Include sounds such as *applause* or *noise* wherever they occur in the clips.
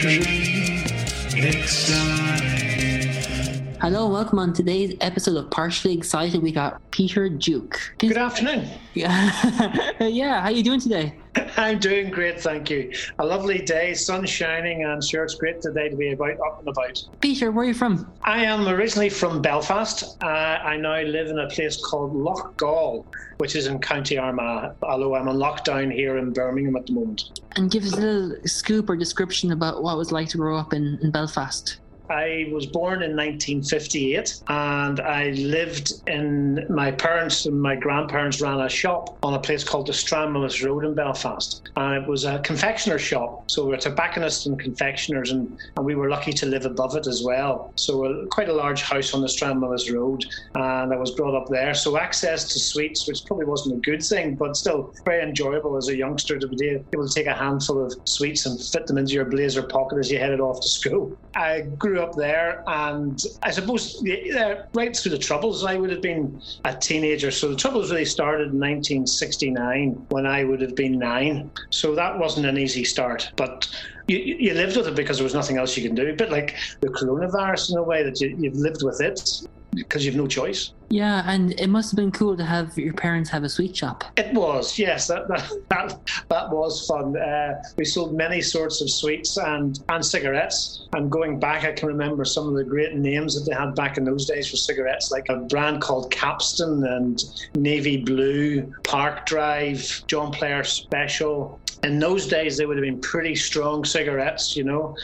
Partially excited. Hello, welcome on today's episode of Partially Excited. We got Peter Duke. Good afternoon. Yeah, *laughs* yeah. How are you doing today? *laughs* I'm doing great, thank you. A lovely day, sun shining, and sure, it's great today to be about up and about. Peter, where are you from? I am originally from Belfast. Uh, I now live in a place called Loughgall, which is in County Armagh, although I'm on lockdown here in Birmingham at the moment. And give us a little scoop or description about what it was like to grow up in, in Belfast. I was born in 1958 and I lived in my parents and my grandparents ran a shop on a place called the Stranmillis Road in Belfast. And it was a confectioner shop. So we were tobacconists and confectioners and, and we were lucky to live above it as well. So uh, quite a large house on the Stranmillis Road and I was brought up there. So access to sweets, which probably wasn't a good thing, but still very enjoyable as a youngster to be able to take a handful of sweets and fit them into your blazer pocket as you headed off to school. I grew up there, and I suppose right through the Troubles, I would have been a teenager. So the Troubles really started in 1969 when I would have been nine. So that wasn't an easy start, but. You, you lived with it because there was nothing else you can do. A bit like the coronavirus in a way that you, you've lived with it because you've no choice. Yeah, and it must have been cool to have your parents have a sweet shop. It was, yes, that that that, that was fun. Uh, we sold many sorts of sweets and and cigarettes. And going back, I can remember some of the great names that they had back in those days for cigarettes, like a brand called Capstan and Navy Blue, Park Drive, John Player Special. In those days, they would have been pretty strong cigarettes, you know.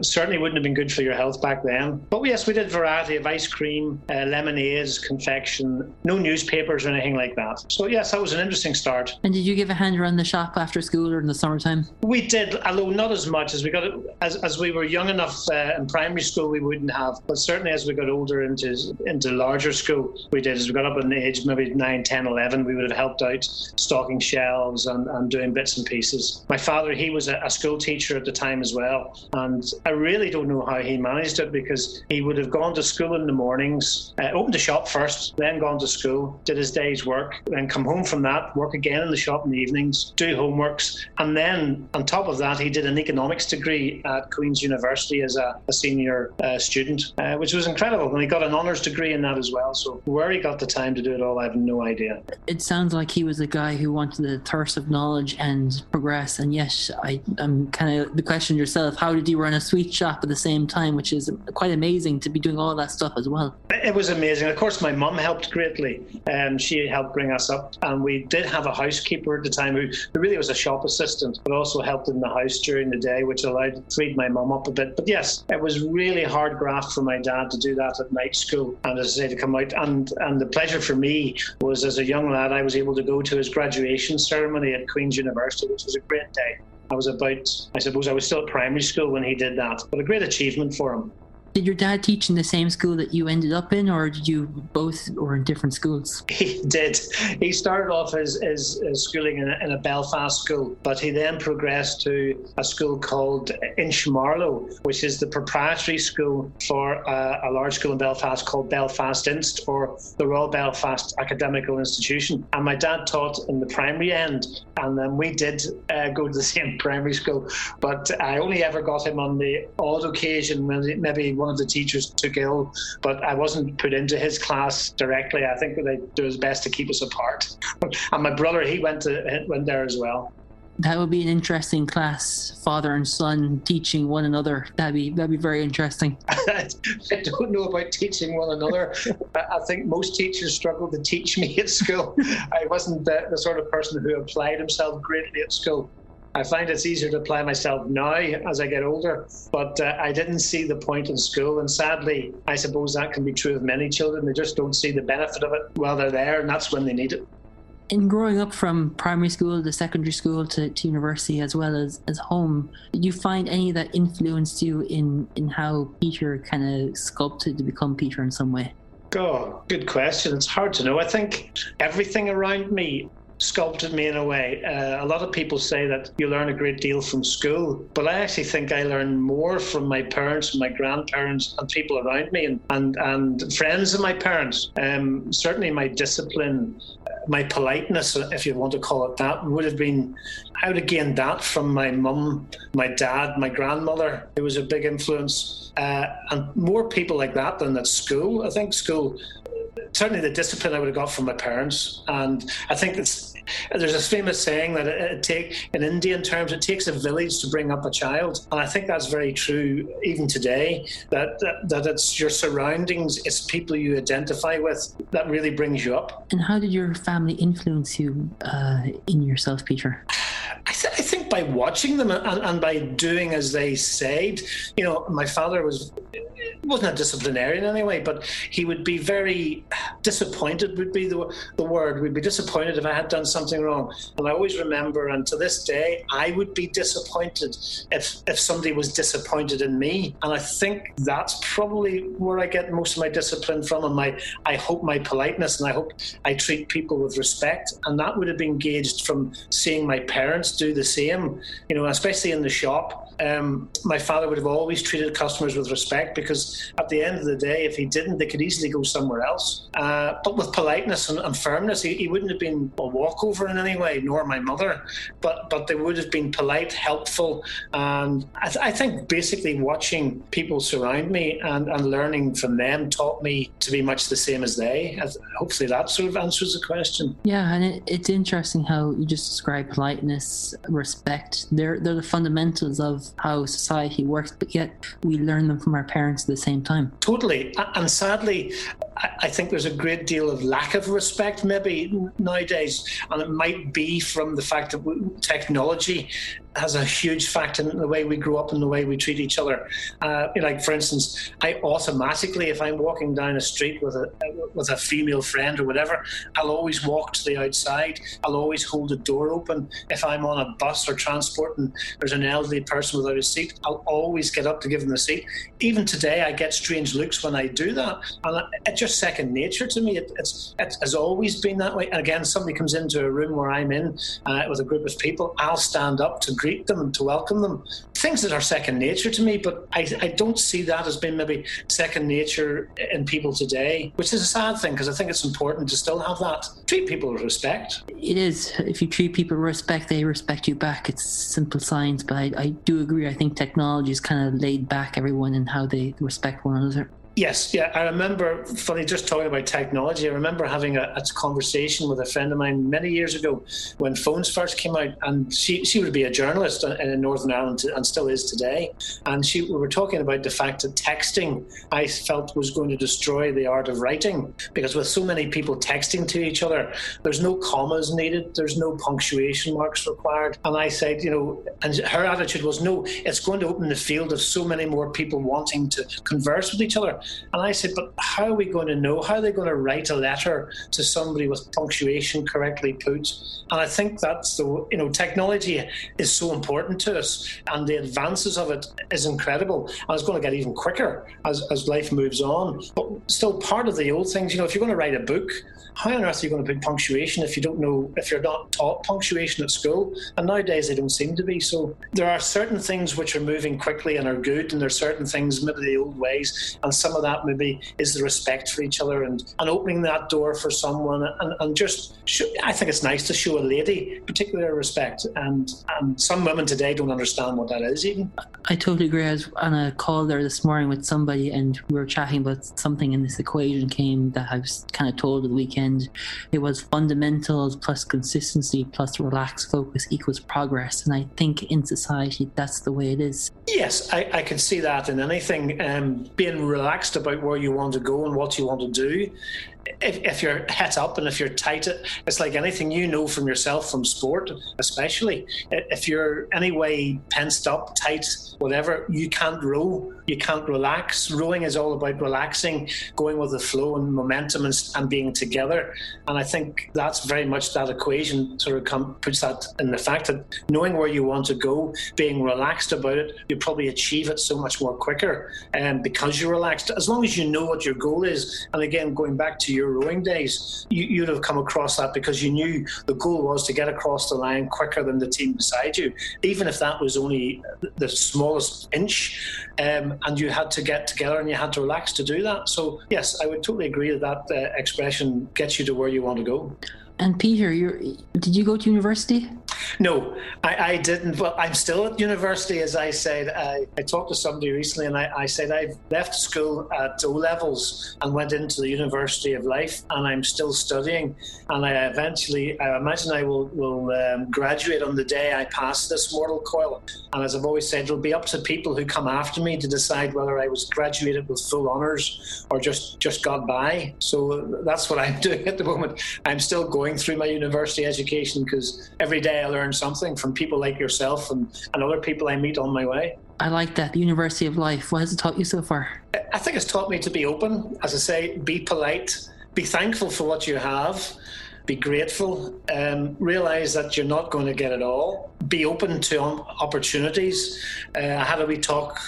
Certainly wouldn't have been good for your health back then. But yes, we did variety of ice cream, uh, lemonades, confection, no newspapers or anything like that. So yes, that was an interesting start. And did you give a hand around the shop after school or in the summertime? We did, although not as much as we got as, as we were young enough uh, in primary school. We wouldn't have, but certainly as we got older into into larger school, we did. As we got up in age, maybe 9, 10, 11, we would have helped out stocking shelves and, and doing bits and pieces. My father, he was a, a school teacher at the time as well, and I really don't know how he managed it because he would have gone to school in the mornings, uh, opened the shop first, then gone to school, did his day's work, then come home from that, work again in the shop in the evenings, do homeworks, and then on top of that, he did an economics degree at Queen's University as a, a senior uh, student, uh, which was incredible. And he got an honours degree in that as well. So where he got the time to do it all, I have no idea. It sounds like he was a guy who wanted the thirst of knowledge and progress. And yes, I, I'm kind of the question yourself: How did he run a sweet shop at the same time, which is quite amazing to be doing all that stuff as well. It was amazing. Of course, my mum helped greatly. Um, she helped bring us up, and we did have a housekeeper at the time who, who really was a shop assistant, but also helped in the house during the day, which allowed freed my mum up a bit. But yes, it was really hard graft for my dad to do that at night school, and as I say, to come out. And and the pleasure for me was as a young lad, I was able to go to his graduation ceremony at Queen's University, which was a great day. I was about, I suppose I was still at primary school when he did that, but a great achievement for him. Did your dad teach in the same school that you ended up in, or did you both or in different schools? *laughs* He did. He started off his, his, his schooling in a, in a, Belfast school, but he then progressed to a school called Inchmarlo, which is the proprietary school for uh, a large school in Belfast called Belfast Inst, or the Royal Belfast Academical Institution. And my dad taught in the primary end, and then we did uh, go to the *laughs* same primary school, but I only ever got him on the odd occasion when maybe one of the teachers took ill, but I wasn't put into his class directly. I think they do his best to keep us apart. *laughs* and my brother, he went to went there as well. That would be an interesting class, father and son teaching one another. That'd be that'd be very interesting. *laughs* I don't know about teaching one another. *laughs* I think most teachers struggle to teach me at school. I wasn't the, the sort of person who applied himself greatly at school. I find it's easier to apply myself now as I get older, but uh, I didn't see the point in school. And sadly, I suppose that can be true of many children. They just don't see the benefit of it while they're there, and that's when they need it. In growing up from primary school to secondary school to, to university as well as, as home, did you find any that influenced you in, in how Peter kind of sculpted to become Peter in some way? Oh, good question. It's hard to know. I think everything around me sculpted me in a way. Uh, a lot of people say that you learn a great deal from school, but I actually think I learned more from my parents, and my grandparents, and people around me, and and, and friends of my parents. Um, certainly, my discipline, my politeness, if you want to call it that, would have been. I would have gained that from my mum, my dad, my grandmother. It was a big influence, uh, and more people like that than at school. I think school certainly the discipline I would have got from my parents. And I think it's, there's a famous saying that it, it take in Indian terms, it takes a village to bring up a child. And I think that's very true even today, that, that, that it's your surroundings, it's people you identify with that really brings you up. And how did your family influence you uh, in yourself, Peter? I, th- I, think by watching them and, and, by doing as they said, you know, my father was wasn't a disciplinarian anyway, but he would be very disappointed. Would be the the word. We'd be disappointed if I had done something wrong. And I always remember, and to this day, I would be disappointed if if somebody was disappointed in me. And I think that's probably where I get most of my discipline from, and my I hope my politeness, and I hope I treat people with respect. And that would have been gauged from seeing my parents do the same. You know, especially in the shop. Um, my father would have always treated customers with respect because at the end of the day, if he didn't, they could easily go somewhere else. Uh, but with politeness and, and firmness, he, he, wouldn't have been a walkover in any way, nor my mother. But but they would have been polite, helpful, and I, th- I think basically watching people surround me and, and learning from them taught me to be much the same as they. Hopefully, that sort of answers the question. Yeah, and it, it's interesting how you just describe politeness, respect. They're they're the fundamentals of how society works, but yet we learn them from our parents at the same time. Totally. And sadly, I think there's a great deal of lack of respect, maybe nowadays, and it might be from the fact that technology has a huge factor in the way we grow up and the way we treat each other. Uh, like, for instance, I automatically, if I'm walking down a street with a with a female friend or whatever, I'll always walk to the outside. I'll always hold the door open. If I'm on a bus or transport and there's an elderly person without a seat, I'll always get up to give them a seat. Even today, I get strange looks when I do that, and it's just second nature to me. It, it's it has always been that way. And again, somebody comes into a room where I'm in uh, with a group of people, I'll stand up to greet them and to welcome them. Things that are second nature to me, but I, I don't see that as being maybe second nature in people today, which is a sad thing because I think it's important to still have that. Treat people with respect. It is. If you treat people with respect, they respect you back. It's simple science, but I, I do agree. I think technology has kind of laid back everyone in how they respect one another. Yes, yeah, I remember. Funny, just talking about technology. I remember having a, a, conversation with a friend of mine many years ago when phones first came out, and she she would be a journalist in Northern Ireland and still is today. And she we were talking about the fact that texting I felt was going to destroy the art of writing because with so many people texting to each other, there's no commas needed, there's no punctuation marks required. And I said, you know, and her attitude was, no, it's going to open the field of so many more people wanting to converse with each other. And I said, but how are we going to know? How are they going to write a letter to somebody with punctuation correctly put? And I think that's the, you know, technology is so important to us and the advances of it is incredible. And it's going to get even quicker as, as life moves on. But still part of the old things, you know, if you're going to write a book, how on earth are you going to put punctuation if you don't know if you're not taught punctuation at school? And nowadays they don't seem to be. So there are certain things which are moving quickly and are good, and there are certain things maybe the old ways, and some of that maybe is the respect for each other and, and opening that door for someone and, and just show, I think it's nice to show a lady particular respect and and some women today don't understand what that is even. I totally agree. I was on a call there this morning with somebody and we were chatting about something in this equation came that I was kind of told at the weekend. It was fundamentals plus consistency plus relaxed focus equals progress. And I think in society that's the way it is. Yes, I, I can see that in anything. Um, being relaxed about where you want to go and what you want to do if, if you're het up and if you're tight, it's like anything you know from yourself from sport, especially. If you're anyway pensed up, tight, whatever, you can't row, you can't relax. Rowing is all about relaxing, going with the flow and momentum and, and being together. And I think that's very much that equation sort of come, puts that in the fact that knowing where you want to go, being relaxed about it, you probably achieve it so much more quicker um, because you're relaxed. As long as you know what your goal is, and again, going back to your rowing days, you, would have come across that because you knew the goal was to get across the line quicker than the team beside you, even if that was only the smallest inch, um, and you had to get together and you had to relax to do that. So yes, I would totally agree that that uh, expression gets you to where you want to go. And Peter, you did you go to university? No, I, I, didn't. Well, I'm still at university, as I said. I, I talked to somebody recently, and I, I, said I've left school at O levels and went into the University of Life, and I'm still studying. And I eventually, I imagine I will will um, graduate on the day I pass this mortal coil. And as I've always said, it'll be up to people who come after me to decide whether I was graduated with full honours or just just got by. So that's what I'm *laughs* doing at the moment. I'm still going through my university education because every day I learn something from people like yourself and, and other people I meet on my way. I like that. The University of Life. What has it taught you so far? I think it's taught me to be open, as I say, be polite, be thankful for what you have, be grateful, um, realize that you're not going to get it all, be open to opportunities. Uh, I had a wee talk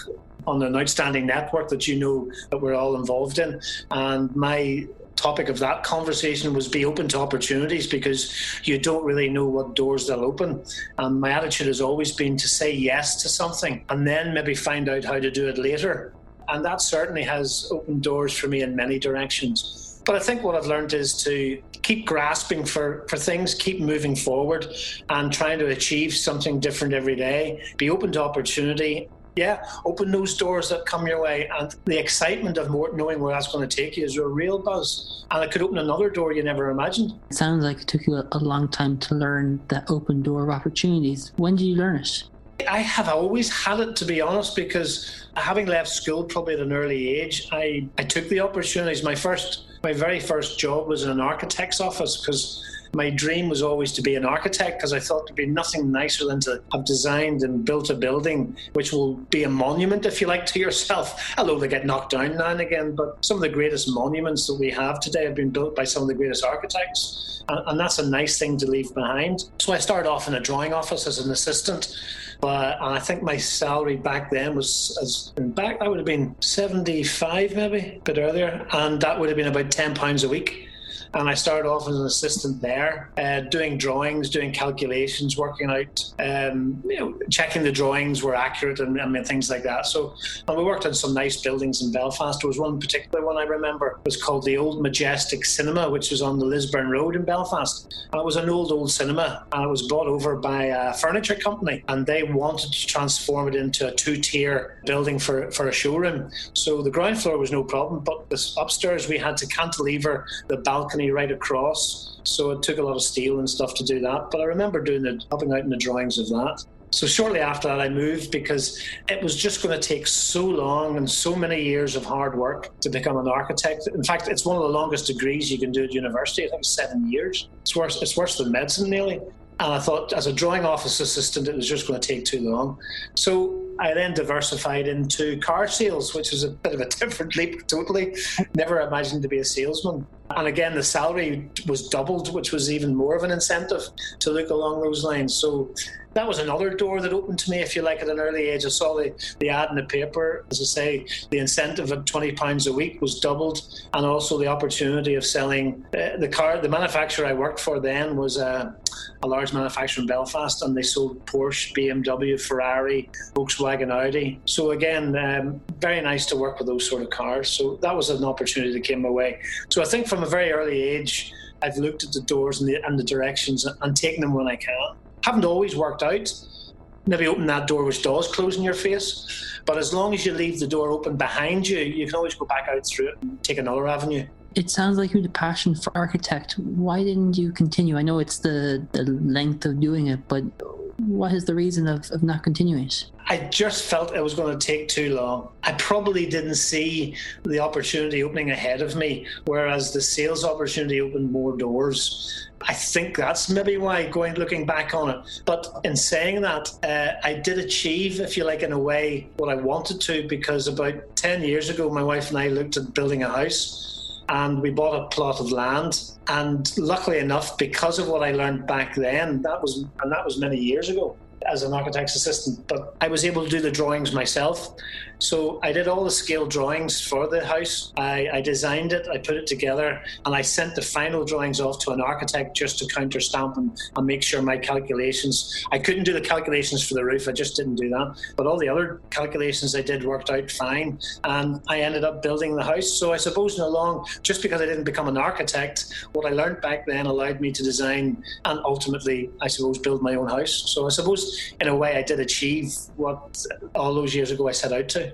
on an outstanding network that you know that we're all involved in, and my topic of that conversation was be open to opportunities because you don't really know what doors they'll open. And my attitude has always been to say yes to something and then maybe find out how to do it later. And that certainly has opened doors for me in many directions. But I think what I've learned is to keep grasping for, for things, keep moving forward, and trying to achieve something different every day. Be open to opportunity yeah, open those doors that come your way, and the excitement of more, knowing where that's going to take you is a real buzz, and it could open another door you never imagined. It sounds like it took you a, a long time to learn that open door of opportunities. When did you learn it? I have always had it, to be honest, because having left school probably at an early age, I, I took the opportunities. My first, my very first job was in an architect's office because my dream was always to be an architect because I thought there'd be nothing nicer than to have designed and built a building which will be a monument, if you like, to yourself. *laughs* Although they get knocked down now and again, but some of the greatest monuments that we have today have been built by some of the greatest architects. And, and that's a nice thing to leave behind. So I started off in a drawing office as an assistant. But I think my salary back then was, as back, that would have been 75 maybe, a bit earlier. And that would have been about £10 a week and I started off as an assistant there, uh, doing drawings, doing calculations, working out, um, you know, checking the drawings were accurate and mean things like that. So, and we worked on some nice buildings in Belfast. There was one particular one I remember. It was called the Old Majestic Cinema, which was on the Lisburn Road in Belfast. And it was an old, old cinema, and it was bought over by a furniture company, and they wanted to transform it into a two-tier building for for a showroom. So the ground floor was no problem, but this upstairs we had to cantilever the balcony right across. So it took a lot of steel and stuff to do that. But I remember doing the helping out in the drawings of that. So shortly after that, I moved because it was just going to take so long and so many years of hard work to become an architect. In fact, it's one of the longest degrees you can do at university. I think seven years. It's worse. It's worse than medicine, nearly. And I thought, as a drawing office assistant, it was just going to take too long. So I then diversified into car sales, which was a bit of a *laughs* different leap totally. Never imagined to be a salesman. And again, the salary was doubled, which was even more of an incentive to look along those lines. So that was another door that opened to me, if you like, at an early age. I saw the, the ad in the paper. As I say, the incentive of £20 a week was doubled, and also the opportunity of selling uh, the car. The manufacturer I worked for then was a, a large manufacturer in Belfast, and they sold Porsche, BMW, Ferrari, Volkswagen, Audi. So, again, um, very nice to work with those sort of cars. So, that was an opportunity that came my way. So, I think from a very early age, I've looked at the doors and the, and the directions and taken them when I can haven't always worked out. Maybe open that door which does close in your face. But as long as you leave the door open behind you, you can always go back out through it and take another avenue. It sounds like you had a passion for architect. Why didn't you continue? I know it's the, the length of doing it, but what is the reason of, of not continuing it? I just felt it was going to take too long. I probably didn't see the opportunity opening ahead of me, whereas the sales opportunity opened more doors. I think that's maybe why going looking back on it. But in saying that, uh, I did achieve, if you like, in a way, what I wanted to because about ten years ago, my wife and I looked at building a house, and we bought a plot of land. And luckily enough, because of what I learned back then, that was and that was many years ago as an architect's assistant, but I was able to do the drawings myself. So I did all the scale drawings for the house. I, I, designed it, I put it together, and I sent the final drawings off to an architect just to counter stamp and, and make sure my calculations. I couldn't do the calculations for the roof, I just didn't do that. But all the other calculations I did worked out fine, and I ended up building the house. So I suppose in the long, just because I didn't become an architect, what I learned back then allowed me to design and ultimately, I suppose, build my own house. So I suppose in a way I did achieve what all those years ago I set out to.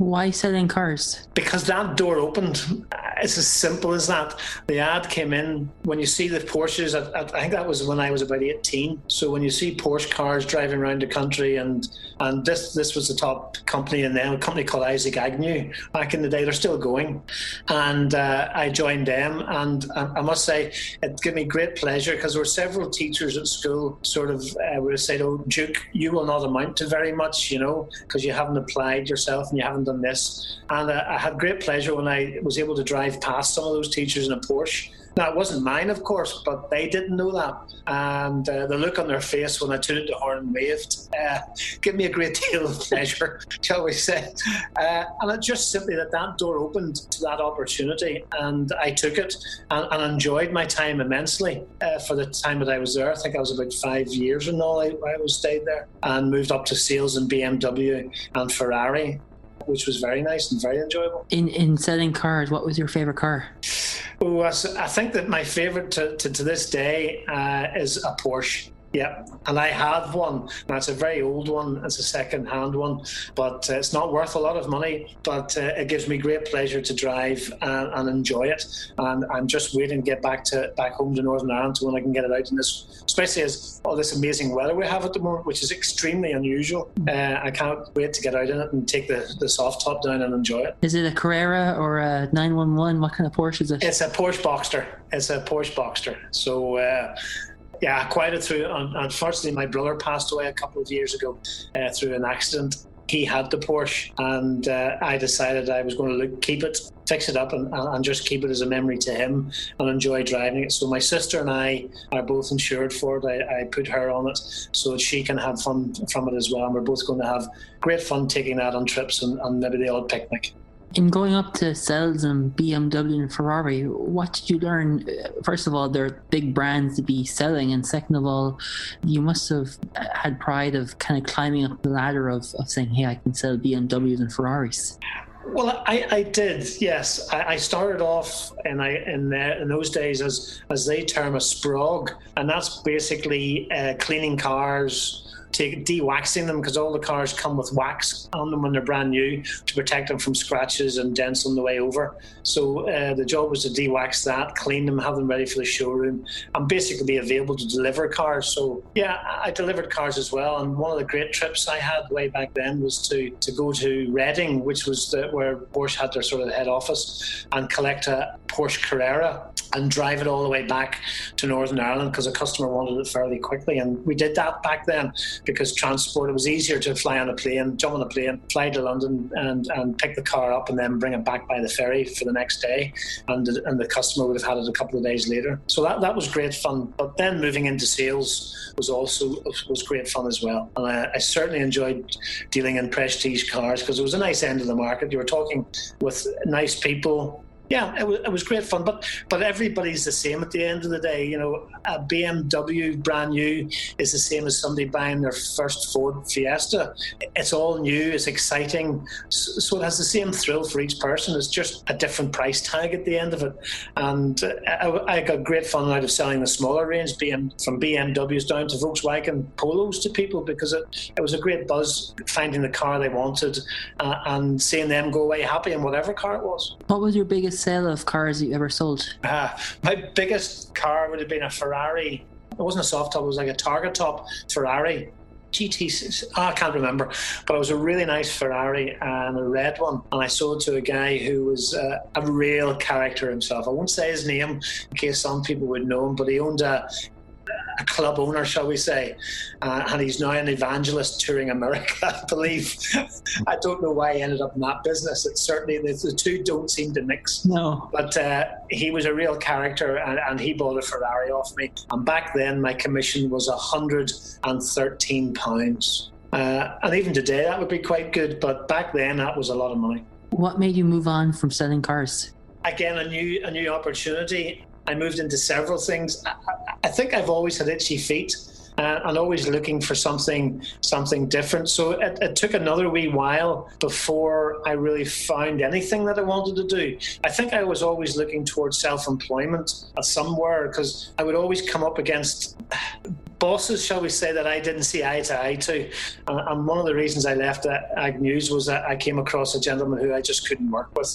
Why selling cars? Because that door opened. It's as simple as that. The ad came in when you see the Porsches. I, I think that was when I was about 18. So when you see Porsche cars driving around the country, and and this this was the top company in them, a company called Isaac Agnew back in the day. They're still going, and uh, I joined them, and I, must say it gave me great pleasure because there were several teachers at school sort of uh, would said, "Oh, Duke, you will not amount to very much, you know, because you haven't applied yourself and you haven't this. And uh, I had great pleasure when I was able to drive past some of those teachers in a Porsche. Now, it wasn't mine, of course, but they didn't know that. And uh, the look on their face when I tooted the horn and waved uh, gave me a great *laughs* deal of pleasure, *laughs* shall we say. Uh, and it just simply that that door opened to that opportunity, and I took it and, and enjoyed my time immensely uh, for the time that I was there. I think I was about five years and all I, I was stayed there and moved up to sales in BMW and Ferrari which was very nice and very enjoyable. In in selling cars, what was your favorite car? Oh, I think that my favorite to, to, to this day uh, is a Porsche. Yeah, and I have one. Now it's a very old one. It's a second-hand one, but uh, it's not worth a lot of money. But uh, it gives me great pleasure to drive and, and, enjoy it. And I'm just waiting to get back to back home to Northern Ireland when I can get it out in this, especially as all this amazing weather we have at the moment, which is extremely unusual. Uh, I can't wait to get out in it and take the, the soft top down and enjoy it. Is it a Carrera or a 911? What kind of Porsche is it? It's a Porsche Boxster. It's a Porsche Boxster. So uh, yeah, quite a through. Unfortunately, my brother passed away a couple of years ago uh, through an accident. He had the Porsche, and uh, I decided I was going to look, keep it, fix it up, and, and just keep it as a memory to him and enjoy driving it. So my sister and I are both insured for it. I, I put her on it so that she can have fun from it as well. And we're both going to have great fun taking that on trips and, and maybe the odd picnic. In going up to sales and BMW, and Ferrari, what did you learn? First of all, they're big brands to be selling, and second of all, you must have had pride of kind of climbing up the ladder of, of saying, "Hey, I can sell BMWs and Ferraris." Well, I, I did, yes. I, I started off in, I, in, uh, in those days as, as they term a sprog, and that's basically uh, cleaning cars, take, de-waxing them because all the cars come with wax on them when they're brand new to protect them from scratches and dents on the way over. So uh, the job was to de-wax that, clean them, have them ready for the showroom, and basically be available to deliver cars. So yeah, I delivered cars as well. And one of the great trips I had way back then was to to go to Reading, which was the, where Porsche had their sort of head office, and collect a Porsche Carrera and drive it all the way back to Northern Ireland because a customer wanted it fairly quickly. And we did that back then because transport, it was easier to fly on a plane, jump on a plane, fly to London and, and pick the car up and then bring it back by the ferry for the next day. And the, and the customer would have had it a couple of days later. So that, that was great fun. But then moving into sales was also was great fun as well. And I, I certainly enjoyed dealing in prestige cars because it was a nice end of the market. You were talking with nice people, yeah, it was, it was great fun, but but everybody's the same at the end of the day. You know, a BMW brand new is the same as somebody buying their first Ford Fiesta. It's all new, it's exciting, so it has the same thrill for each person. It's just a different price tag at the end of it. And uh, I, I got great fun out of selling the smaller range, BM, from BMWs down to Volkswagen Polos to people because it, it was a great buzz finding the car they wanted uh, and seeing them go away happy in whatever car it was. What was your biggest sale of cars you ever sold? Uh, my biggest car would have been a Ferrari. It wasn't a soft top; it was like a targa top Ferrari. GT, oh, I can't remember, but it was a really nice Ferrari and a red one. And I sold to a guy who was uh, a real character himself. I won't say his name in case some people would know him, but he owned a, a club owner, shall we say, uh, and he's now an evangelist touring America, *laughs* I believe. I don't know why he ended up in that business. It's certainly the, the two don't seem to mix. No. But uh, he was a real character, and, and he bought a Ferrari off me. And back then, my commission was hundred and thirteen pounds. Uh, and even today, that would be quite good. But back then, that was a lot of money. What made you move on from selling cars? Again, a new a new opportunity. I moved into several things. I, I, think I've always had itchy feet. Uh, and always looking for something something different. So it, it took another wee while before I really found anything that I wanted to do. I think I was always looking towards self-employment somewhere because I would always come up against bosses, shall we say, that I didn't see eye to eye to. Uh, and one of the reasons I left Agnews was that I came across a gentleman who I just couldn't work with.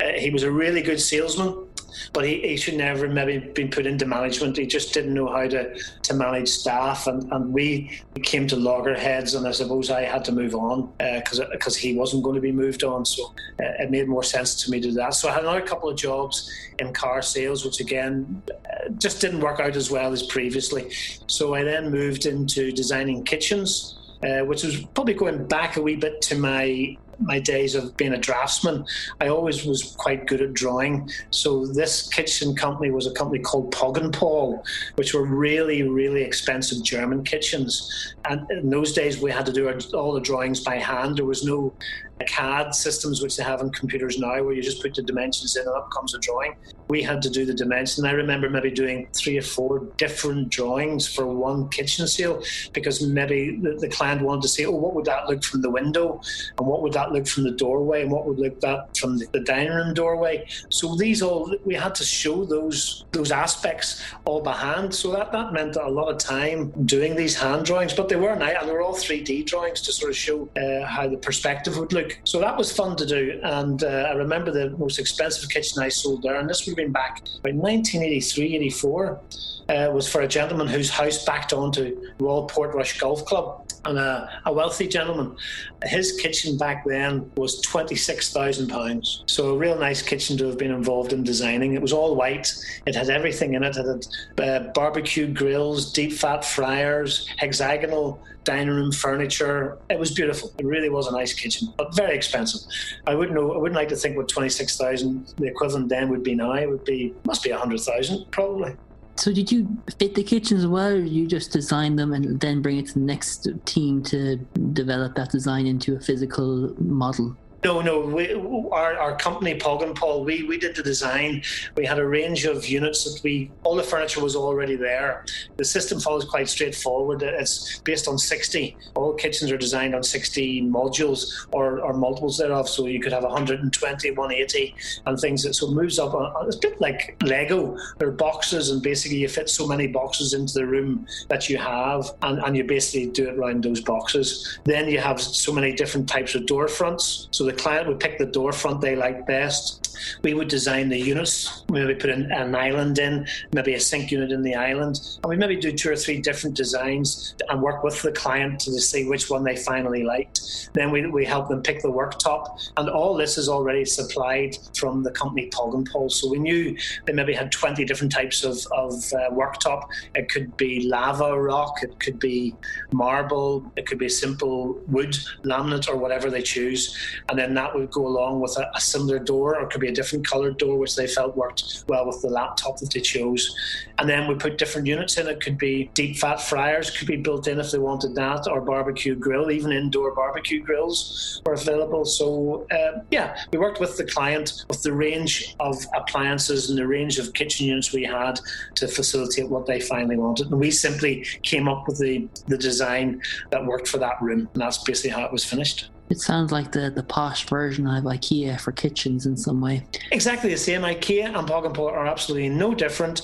Uh, he was a really good salesman, but he, he should never maybe been put into management. He just didn't know how to, to manage staff, and, and we came to loggerheads. And I suppose I had to move on because because he wasn't going to be moved on. So uh, it made more sense to me to do that. So I had another couple of jobs in car sales, which again uh, just didn't work out as well as previously. So I then moved into designing kitchens. Uh, which was probably going back a wee bit to my my days of being a draftsman, I always was quite good at drawing. So this kitchen company was a company called Poggenpohl, which were really, really expensive German kitchens. And in those days, we had to do our, all the drawings by hand. There was no CAD systems, which they have in computers now, where you just put the dimensions in and up comes a drawing. We had to do the dimensions. I remember maybe doing three or four different drawings for one kitchen sale because maybe the, the client wanted to say, oh, what would that look from the window? And what would that look from the doorway? And what would look that from the, the dining room doorway? So these all, we had to show those those aspects all by hand. So that, that meant a lot of time doing these hand drawings, but they were nice and they were all 3D drawings to sort of show uh, how the perspective would look. So that was fun to do. And uh, I remember the most expensive kitchen I sold there, and this would have been back about 1983, 84. Uh, was for a gentleman whose house backed onto Royal Portrush Golf Club, and a, a wealthy gentleman. His kitchen back then was twenty six thousand pounds. So a real nice kitchen to have been involved in designing. It was all white. It had everything in it. It had uh, barbecue grills, deep fat fryers, hexagonal dining room furniture. It was beautiful. It really was a nice kitchen, but very expensive. I wouldn't know. I wouldn't like to think what twenty six thousand the equivalent then would be now. It would be must be a hundred thousand probably. So did you fit the kitchens well, or you just design them and then bring it to the next team to develop that design into a physical model? No, no. We, our, our company, Poggenpohl, we, we did the design. We had a range of units that we, all the furniture was already there. The system follows quite straightforward. It's based on 60. All kitchens are designed on 60 modules or, or multiples thereof. So you could have 120, 180, and things. That, so it moves up. It's a bit like Lego. There are boxes, and basically you fit so many boxes into the room that you have, and, and you basically do it around those boxes. Then you have so many different types of door fronts. So the client would pick the door front they like best. We would design the units. Maybe put an, an island in, maybe a sink unit in the island, and we maybe do two or three different designs and work with the client to see which one they finally liked. Then we, we help them pick the worktop, and all this is already supplied from the company Poggenpohl. So we knew they maybe had 20 different types of, of uh, worktop. It could be lava rock, it could be marble, it could be simple wood, laminate, or whatever they choose. And then that would go along with a, a similar door, or could be a different coloured door, which they felt worked well with the laptop that they chose. And then we put different units in. It could be deep fat fryers, could be built in if they wanted that, or barbecue grill, even indoor barbecue grills were available. So, uh, yeah, we worked with the client with the range of appliances and the range of kitchen units we had to facilitate what they finally wanted. And we simply came up with the, the design that worked for that room. And that's basically how it was finished. It sounds like the, the posh version of IKEA for kitchens in some way. Exactly the same. IKEA and Poggenpohl are absolutely no different.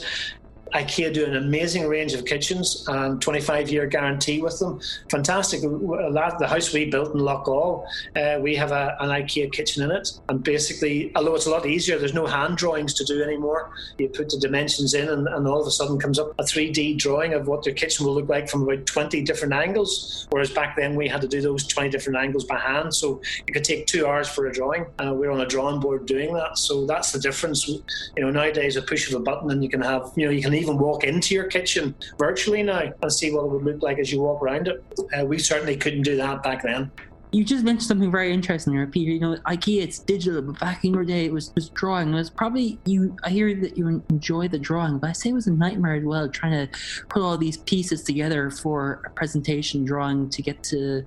IKEA do an amazing range of kitchens and 25 year guarantee with them. Fantastic. The house we built in Loughgall, uh, we have a, an IKEA kitchen in it. And basically, although it's a lot easier, there's no hand drawings to do anymore. You put the dimensions in, and, and all of a sudden comes up a 3D drawing of what your kitchen will look like from about 20 different angles. Whereas back then, we had to do those 20 different angles by hand. So it could take two hours for a drawing. Uh, we're on a drawing board doing that. So that's the difference. You know, nowadays, a push of a button, and you can have, you know, you can even walk into your kitchen virtually now and see what it would look like as you walk around it. Uh, we certainly couldn't do that back then. You just mentioned something very interesting there, Peter. You know, IKEA it's digital, but back in your day it was, was drawing. It was probably you. I hear that you enjoy the drawing, but I say it was a nightmare as well trying to put all these pieces together for a presentation drawing to get to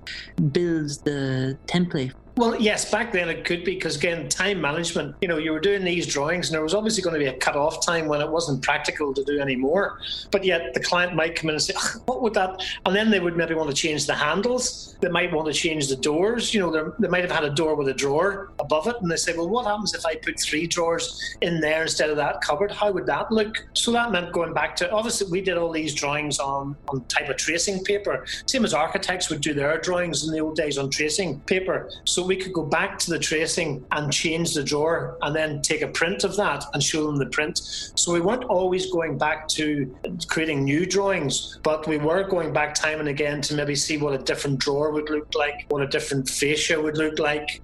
build the template well, yes, back then it could be because again, time management. You know, you were doing these drawings, and there was obviously going to be a cut-off time when it wasn't practical to do any more. But yet, the client might come in and say, "What would that?" And then they would maybe want to change the handles. They might want to change the doors. You know, they might have had a door with a drawer above it, and they say, "Well, what happens if I put three drawers in there instead of that cupboard? How would that look?" So that meant going back to obviously we did all these drawings on on type of tracing paper, same as architects would do their drawings in the old days on tracing paper. So we could go back to the tracing and change the drawer and then take a print of that and show them the print. So we weren't always going back to creating new drawings, but we were going back time and again to maybe see what a different drawer would look like, what a different fascia would look like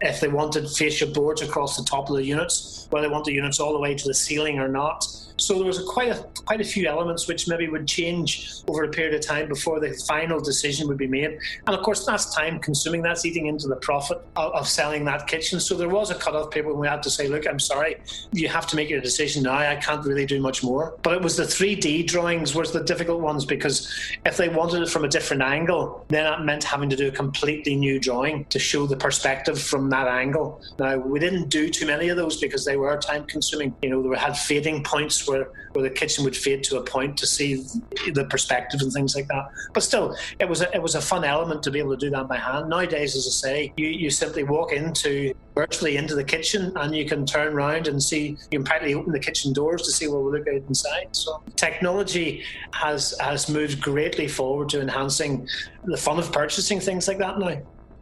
if they wanted fascia boards across the top of the units, whether they want the units all the way to the ceiling or not. So there was a quite a quite a few elements which maybe would change over a period of time before the final decision would be made. And of course, that's time consuming. That's eating into the profit of, of selling that kitchen. So there was a cut-off period when we had to say, look, I'm sorry, you have to make your decision now. I can't really do much more. But it was the 3D drawings was the difficult ones because if they wanted it from a different angle, then that meant having to do a completely new drawing to show the perspective from that angle. Now we didn't do too many of those because they were time consuming. You know, they had fading points where, where the kitchen would fade to a point to see the perspective and things like that. But still, it was a, it was a fun element to be able to do that by hand. Nowadays, as I say, you, you simply walk into virtually into the kitchen and you can turn around and see you can practically open the kitchen doors to see what we look at inside. So technology has has moved greatly forward to enhancing the fun of purchasing things like that now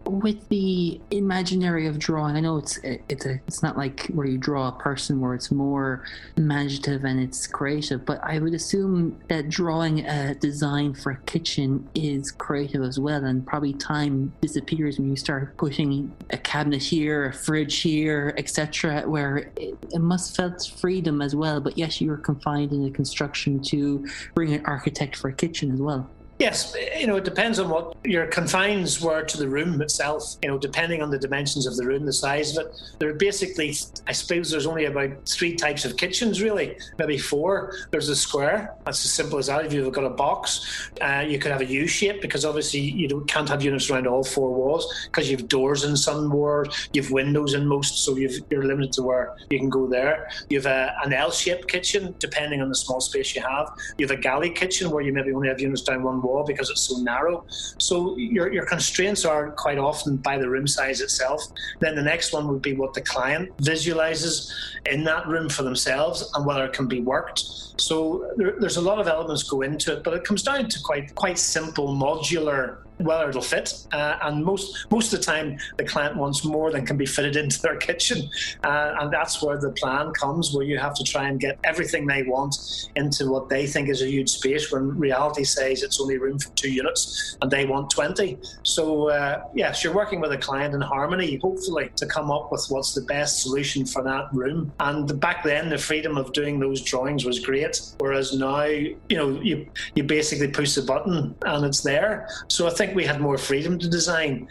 with the imaginary of drawing i know it's it's a it's not like where you draw a person where it's more imaginative and it's creative but i would assume that drawing a design for a kitchen is creative as well and probably time disappears when you start putting a cabinet here a fridge here etc where it, it must felt freedom as well but yes you were confined in the construction to bring an architect for a kitchen as well Yes, you know, it depends on what your confines were to the room itself. You know, depending on the dimensions of the room, the size of it. There are basically, I suppose, there's only about three types of kitchens, really, maybe four. There's a square. That's as simple as that. If you've got a box, uh, you could have a U shape because obviously you can't have units around all four walls because you've doors in some wards, you've windows in most, so you are limited to where you can go there. You have a, an L-shaped kitchen, depending on the small space you have. You have a galley kitchen where you maybe only have units down one wall because it's so narrow. So your, your constraints are quite often by the room size itself. Then the next one would be what the client visualizes in that room for themselves and whether it can be worked. So there, there's a lot of elements go into it, but it comes down to quite quite simple modular whether it'll fit. Uh, and most most of the time, the client wants more than can be fitted into their *laughs* kitchen, uh, and that's where the plan comes, where you have to try and get everything they want into what they think is a huge space, when reality says it's only room for two units, and they want twenty. So uh, yes, you're working with a client in harmony, hopefully, to come up with what's the best solution for that room. And back then, the freedom of doing those drawings was great, whereas now, you know, you you basically push the button and it's there. So I think think we had more freedom to design.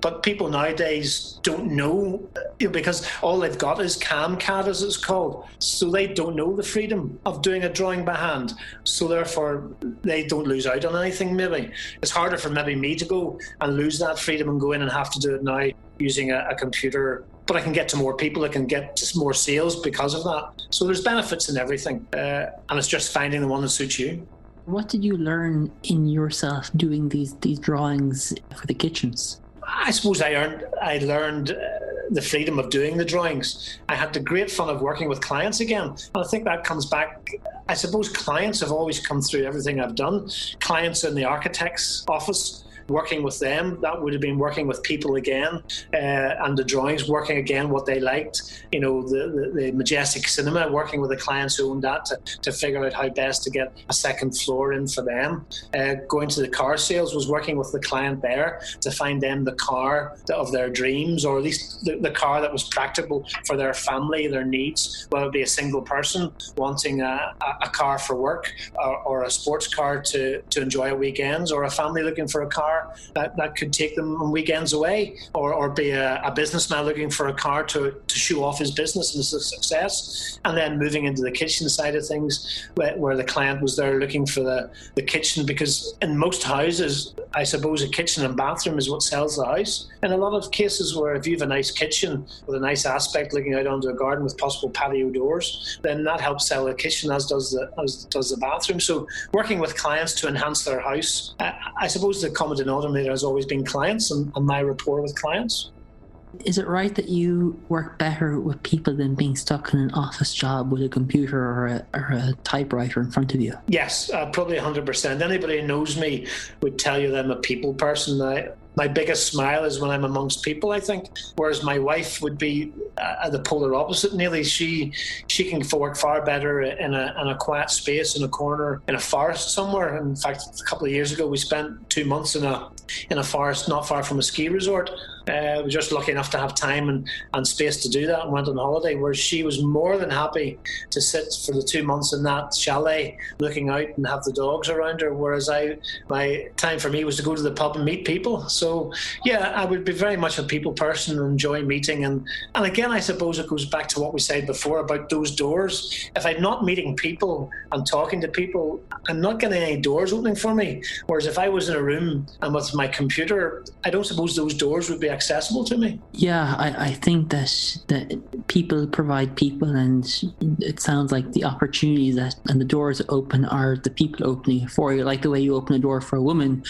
But people nowadays don't know because all they've got is CAMCAD, as it's called. So they don't know the freedom of doing a drawing by hand. So therefore, they don't lose out on anything. Maybe it's harder for maybe me to go and lose that freedom and go in and have to do it now using a, a computer but I can get to more people. I can get more sales because of that. So there's benefits in everything, uh, and it's just finding the one that suits you. What did you learn in yourself doing these these drawings for the kitchens? I suppose I earned, I learned uh, the freedom of doing the drawings. I had the great fun of working with clients again, and I think that comes back. I suppose clients have always come through everything I've done. Clients in the architect's office working with them. That would have been working with people again, uh, and the drawings, working again what they liked. You know, the, the, the, Majestic Cinema, working with the clients who owned that to, to figure out how best to get a second floor in for them. Uh, going to the car sales was working with the client there to find them the car of their dreams, or at least the, the car that was practical for their family, their needs. Whether it be a single person wanting a, a car for work, or, or a sports car to, to enjoy at weekends, or a family looking for a car car that, that could take them on weekends away, or, or be a, a businessman looking for a car to, to show off his business and his success, and then moving into the kitchen side of things, where, where the client was there looking for the, the kitchen, because in most houses, I suppose a kitchen and bathroom is what sells the house. In a lot of cases where if you have a nice kitchen with a nice aspect looking out onto a garden with possible patio doors, then that helps sell the kitchen as does the as does the bathroom. So working with clients to enhance their house, I, I suppose the common denominator has always been clients and, and my rapport with clients. Is it right that you work better with people than being stuck in an office job with a computer or a, or a typewriter in front of you? Yes, uh, probably 100%. Anybody who knows me would tell you that I'm a people person. I, my biggest smile is when I'm amongst people. I think, whereas my wife would be uh, the polar opposite. Nearly, she she can work far better in a in a quiet space in a corner in a forest somewhere. In fact, a couple of years ago, we spent two months in a in a forest not far from a ski resort. Uh, was just lucky enough to have time and, and space to do that and went on holiday. Where she was more than happy to sit for the two months in that chalet, looking out and have the dogs around her. Whereas I, my time for me was to go to the pub and meet people. So yeah, I would be very much a people person and enjoy meeting. And and again, I suppose it goes back to what we said before about those doors. If I'm not meeting people and talking to people, I'm not getting any doors opening for me. Whereas if I was in a room and with my computer, I don't suppose those doors would be accessible to me. Yeah, I, I think that that people provide people, and it sounds like the opportunities that and the doors open are the people opening for you. Like the way you open a door for a woman,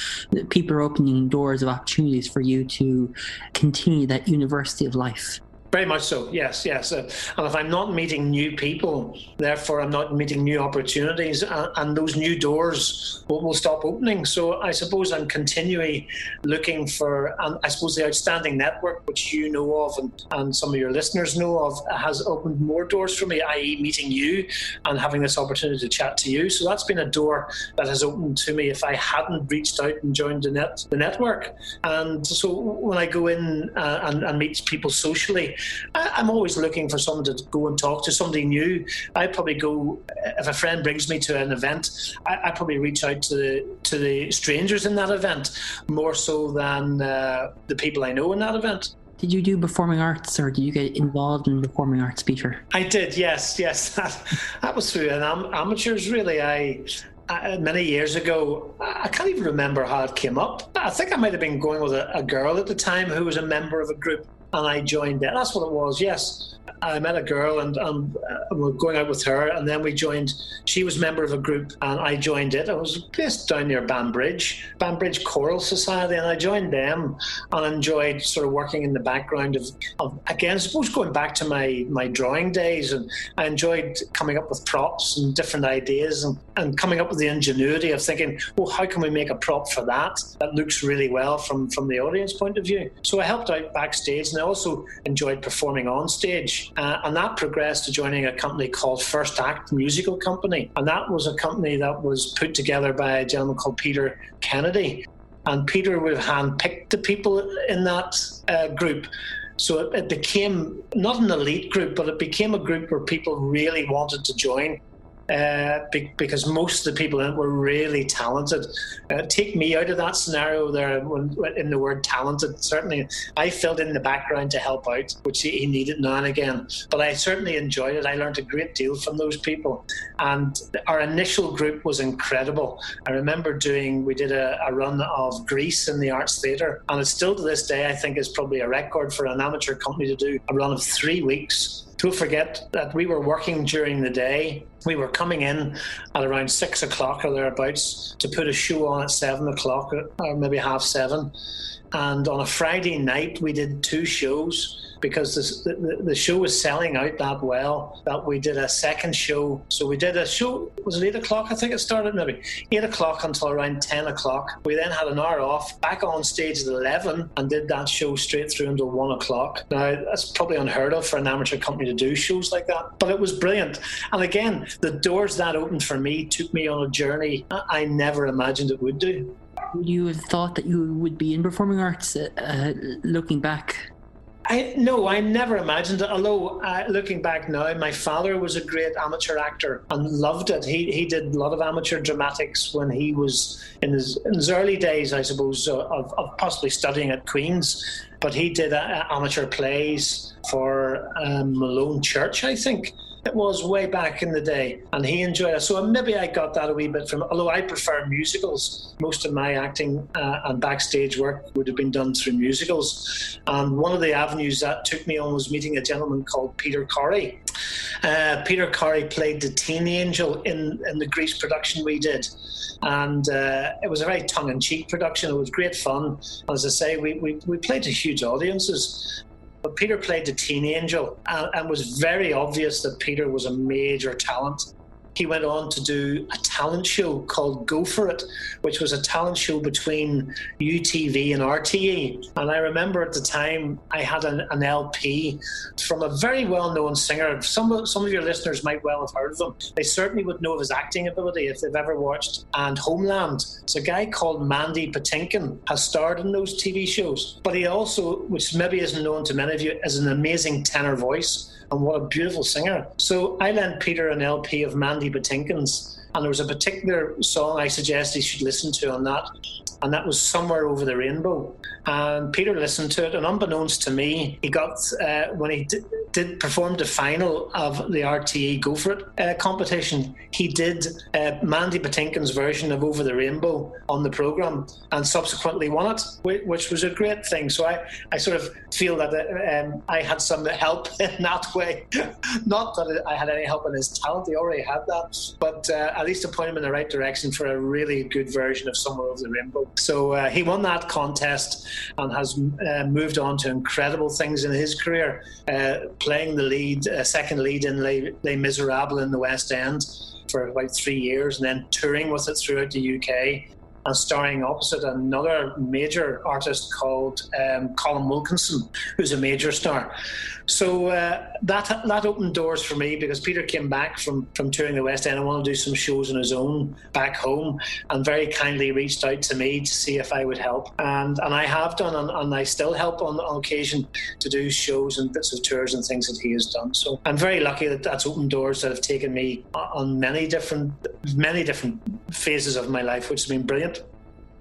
people are opening doors of opportunities for you to continue that university of life. Very much so. Yes, yes. Uh, and if I'm not meeting new people, therefore I'm not meeting new opportunities, uh, and those new doors will, will, stop opening. So I suppose I'm continually looking for, and I suppose the outstanding network, which you know of and, and some of your listeners know of, has opened more doors for me, i.e., meeting you and having this opportunity to chat to you. So that's been a door that has opened to me if I hadn't reached out and joined the net, the network. And so when I go in uh, and, and meet people socially, I, am always looking for someone to go and talk to, somebody new. I probably go if a friend brings me to an event. I, I probably reach out to the to the strangers in that event more so than uh, the people I know in that event. Did you do performing arts or did you get involved in performing arts, Peter? I did, yes, yes. *laughs* That, that was through an am- amateurs, really. I uh, many years ago. I can't even remember how it came up. I think I might have been going with a, a girl at the time who was a member of a group, and I joined it. That's what it was. Yes, I met a girl and um, we were going out with her, and then we joined. She was a member of a group, and I joined it. I was based down near Banbridge, Banbridge Choral Society, and I joined them and enjoyed sort of working in the background of, of again, I suppose going back to my my drawing days, and I enjoyed coming up with props and different ideas, and, and coming up with the ingenuity of thinking, well, how can we make a prop for that that looks really well from from the audience point of view? So I helped out backstage, and also enjoyed performing on stage. Uh, and that progressed to joining a company called First Act Musical Company. And that was a company that was put together by a gentleman called Peter Kennedy. And Peter would have handpicked the people in that uh, group. So it, it became not an elite group, but it became a group where people really wanted to join uh, be, because most of the people in it were really talented. Uh, take me out of that scenario there when, in the word talented. Certainly, I filled in the background to help out, which he, needed now and again. But I certainly enjoyed it. I learned a great deal from those people. And our initial group was incredible. I remember doing, we did a, a run of Grease in the Arts Theatre. And it's still to this day, I think, is probably a record for an amateur company to do a run of three weeks don't forget that we were working during the day. We were coming in at around six o'clock or thereabouts to put a show on at seven o'clock or maybe half seven. And on a Friday night, we did two shows because the, the show was selling out that well that we did a second show. So we did a show, was it 8 o'clock? I think it started maybe 8 o'clock until around 10 o'clock. We then had an hour off, back on stage at 11, and did that show straight through until 1 o'clock. Now, that's probably unheard of for an amateur company to do shows like that, but it was brilliant. And again, the doors that opened for me took me on a journey I never imagined it would do. Would you have thought that you would be in performing arts uh, uh looking back? I no, I never imagined it. Although uh, looking back now, my father was a great amateur actor and loved it. He he did a lot of amateur dramatics when he was in his, in his early days, I suppose, uh, of, of possibly studying at Queen's. But he did uh, amateur plays for um, Malone Church, I think. It was way back in the day, and he enjoyed it. So maybe I got that a wee bit from. Although I prefer musicals, most of my acting uh, and backstage work would have been done through musicals. And one of the avenues that took me on was meeting a gentleman called Peter Corry. Uh, Peter Corry played the Teen Angel in in the Grease production we did and uh, it was a very tongue-in-cheek production. It was great fun. As I say, we, we, we played to huge audiences, but Peter played the teen angel, and, uh, and was very obvious that Peter was a major talent he went on to do a talent show called Go For It, which was a talent show between UTV and RTE. And I remember at the time I had an, an LP from a very well known singer. Some of, some of your listeners might well have heard of him. They certainly would know of his acting ability if they've ever watched And Homeland. It's a guy called Mandy Patinkin, has starred in those TV shows. But he also, which maybe isn't known to many of you, has an amazing tenor voice and what a beautiful singer. So I lent Peter an LP of Mandy Patinkin's, and there was a particular song I suggested he should listen to on that, and that was Somewhere Over the Rainbow. And Peter listened to it, and unbeknownst to me, he got uh, when he did, did perform the final of the RTE Go For It uh, competition. He did uh, Mandy Patinkin's version of Over the Rainbow on the program, and subsequently won it, which was a great thing. So I, I sort of feel that uh, um, I had some help *laughs* in that way. Not that I had any help in his talent; he already had that, but uh, at least to point him in the right direction for a really good version of Somewhere Over the Rainbow. So uh, he won that contest and has uh, moved on to incredible things in his career, uh, playing the lead, uh, second lead in Les, Les Miserables in the West End for about three years, and then touring with it throughout the UK. and starring opposite another major artist called um, Colm Wilkinson, who's a major star. So uh, that that opened doors for me because Peter came back from from touring the West End and wanted to do some shows on his own back home, and very kindly reached out to me to see if I would help, and and I have done, and, and I still help on, on occasion to do shows and bits of tours and things that he has done. So I'm very lucky that that's opened doors that have taken me on many different many different phases of my life, which has been brilliant.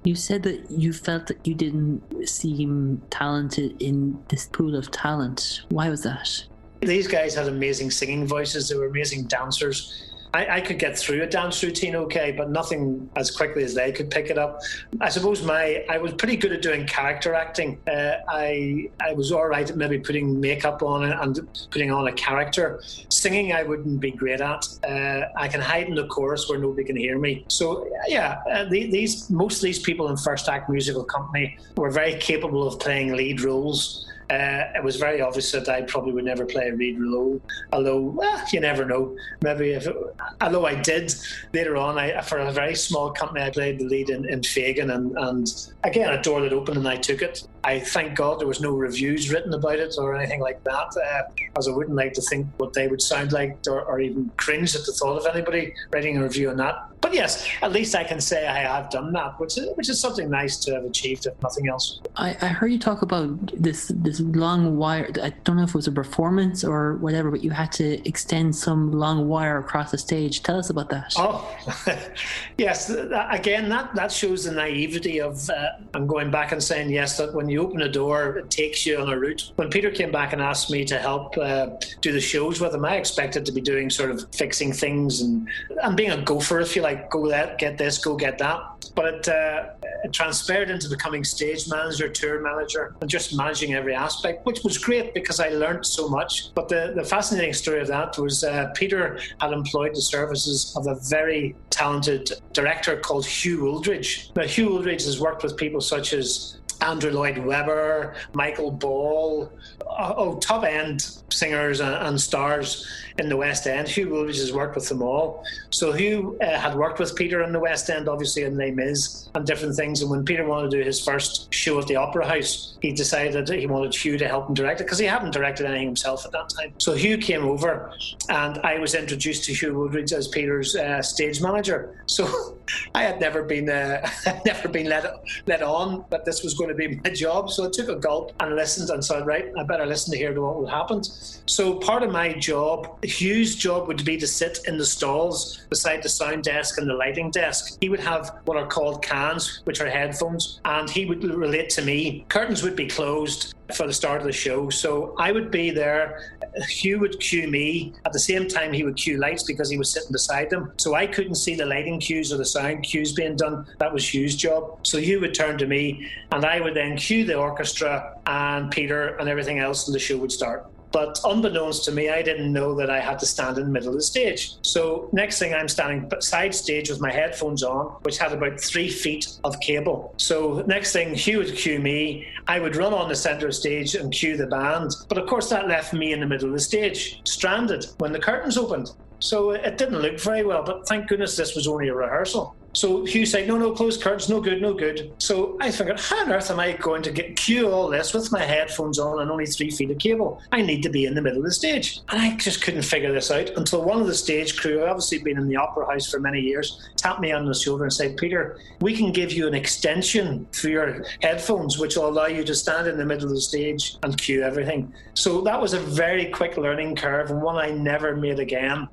You said that you felt that you didn't seem talented in this pool of talent. Why was that? These guys had amazing singing voices. They were amazing dancers. I, I, could get through a dance routine okay, but nothing as quickly as they could pick it up. I suppose my I was pretty good at doing character acting. Uh, I I was all right at maybe putting makeup on and putting on a character. Singing I wouldn't be great at. Uh, I can hide in the chorus where nobody can hear me. So yeah, uh, the, these most of these people in First Act Musical Company were very capable of playing lead roles. Uh, it was very obvious that I probably would never play a lead role, although well, you never know. Maybe if, it, although I did later on, I, for a very small company, I played the lead in, in Fagin, and, and again, a door that opened and I took it. I thank God there was no reviews written about it or anything like that, uh, as I wouldn't like to think what they would sound like or, or even cringe at the thought of anybody writing a review on that. But yes, at least I can say I have done that, which is, which is something nice to have achieved, if nothing else. I, I heard you talk about this this long wire. I don't know if it was a performance or whatever, but you had to extend some long wire across the stage. Tell us about that. Oh, *laughs* yes. Again, that, that shows the naivety of. Uh, I'm going back and saying yes. That when you open a door, it takes you on a route. When Peter came back and asked me to help uh, do the shows with him, I expected to be doing sort of fixing things and and being a gopher, if you like, go that, get this, go get that. But it, uh, it transpired into becoming stage manager, tour manager, and just managing every aspect, which was great because I learned so much. But the, the fascinating story of that was uh, Peter had employed the services of a very talented director called Hugh Wooldridge. Now, Hugh Wooldridge has worked with people such as Andrew Lloyd Webber, Michael Ball, oh, oh top end singers and, and, stars in the West End. Hugh Wooldridge has worked with them all. So Hugh uh, had worked with Peter in the West End, obviously in Les Mis and different things. And when Peter wanted to do his first show at the Opera House, he decided that he wanted Hugh to help him direct it because he hadn't directed anything himself at that time. So Hugh came over, and I was introduced to Hugh Wooldridge as Peter's uh, stage manager. So *laughs* I had never been uh, *laughs* never been let let on that this was going to be my job. So I took a gulp and listened and said, right, I better listen to hear what will happen. So part of my job, Hugh's job would be to sit in the stalls beside the sound desk and the lighting desk. He would have what are called cans, which are headphones, and he would relate to me. Curtains would be closed for the start of the show. So I would be there. Hugh would cue me. At the same time, he would cue lights because he was sitting beside them. So I couldn't see the lighting cues or the sound cues being done. That was Hugh's job. So Hugh would turn to me, and I would then cue the orchestra and Peter and everything else, and the show would start. But unbeknownst to me, I didn't know that I had to stand in the middle of the stage. So next thing, I'm standing side stage with my headphones on, which had about three feet of cable. So next thing, Hugh would cue me. I would run on the centre stage and cue the band. But of course, that left me in the middle of the stage, stranded when the curtains opened. So it didn't look very well, but thank goodness this was only a rehearsal. So Hugh said, no, no, closed curtains, no good, no good. So I figured, how on earth am I going to get cue all this with my headphones on and only three feet of cable? I need to be in the middle of the stage. And I just couldn't figure this out until one of the stage crew, obviously been in the opera house for many years, tapped me on the shoulder and said, Peter, we can give you an extension for your headphones, which will allow you to stand in the middle of the stage and cue everything. So that was a very quick learning curve and one I never made again.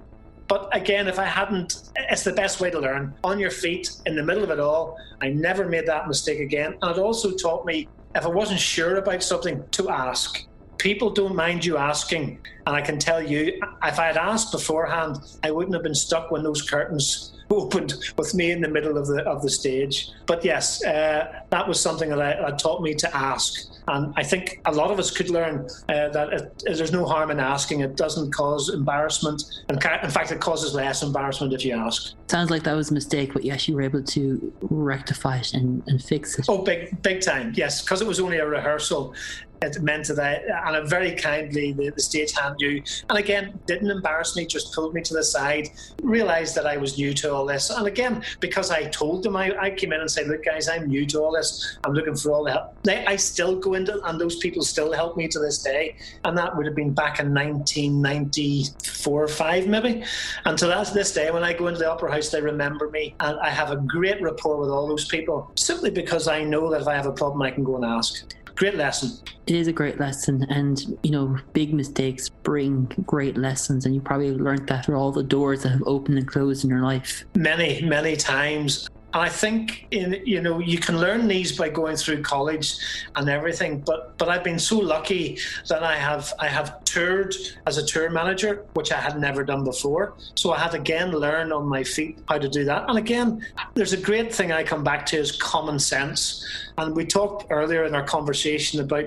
But again, if I hadn't, it's the best way to learn on your feet in the middle of it all. I never made that mistake again. And it also taught me if I wasn't sure about something, to ask. People don't mind you asking. And I can tell you, if I had asked beforehand, I wouldn't have been stuck when those curtains *laughs* opened with me in the middle of the of the stage. But yes, uh, that was something that, I, that taught me to ask. And I think a lot of us could learn uh, that it, there's no harm in asking. It doesn't cause embarrassment. And in fact, it causes less embarrassment if you ask. Sounds like that was a mistake, but yes, you were able to rectify it and, and fix it. Oh, big, big time. Yes, because it was only a rehearsal it meant that and very kindly, the, the stage hand knew, and again, didn't embarrass me, just pulled me to the side, realised that I was new to all this. And again, because I told them, I, I came in and said, look, guys, I'm new to all this. I'm looking for all the help. They, I still go into, and those people still help me to this day. And that would have been back in 1994 or 5, maybe. And to that, this day, when I go into the Opera House, they remember me. And I have a great rapport with all those people simply because I know that if I have a problem, I can go and ask. Great lesson. It is a great lesson, and you know, big mistakes bring great lessons, and you probably learned that through all the doors that have opened and closed in your life. Many, many times. And I think in you know you can learn these by going through college and everything. But but I've been so lucky that I have I have toured as a tour manager, which I had never done before. So I had again learn on my feet how to do that. And again, there's a great thing I come back to is common sense. And we talked earlier in our conversation about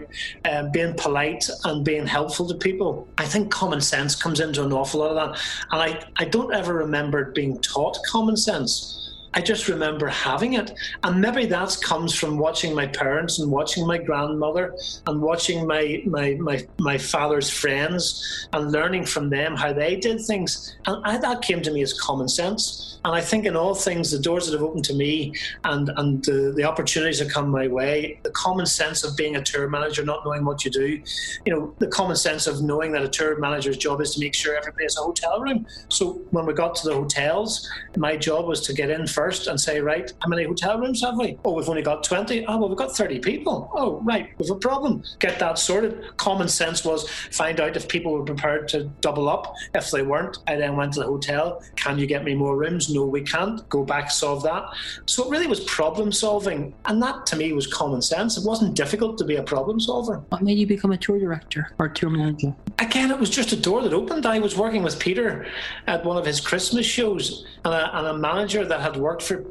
um, being polite and being helpful to people. I think common sense comes into an awful lot of that. And I, I don't ever remember being taught common sense. I just remember having it. And maybe that comes from watching my parents and watching my grandmother and watching my, my, my, my father's friends and learning from them how they did things. And I, that came to me as common sense. And I think in all things, the doors that have opened to me and, and the, the opportunities that come my way, the common sense of being a tour manager, not knowing what you do, you know, the common sense of knowing that a tour manager's job is to make sure everybody has a hotel room. So when we got to the hotels, my job was to get in first and say, right, how many hotel rooms have we? Oh, we've only got 20. Oh, well, we've got 30 people. Oh, right, we've a problem. Get that sorted. Common sense was find out if people were prepared to double up. If they weren't, I then went to the hotel. Can you get me more rooms? No, we can't. Go back, solve that. So it really was problem solving. And that to me was common sense. It wasn't difficult to be a problem solver. What made you become a tour director or tour manager? Again, it was just a door that opened. I was working with Peter at one of his Christmas shows, and a, and a manager that had worked for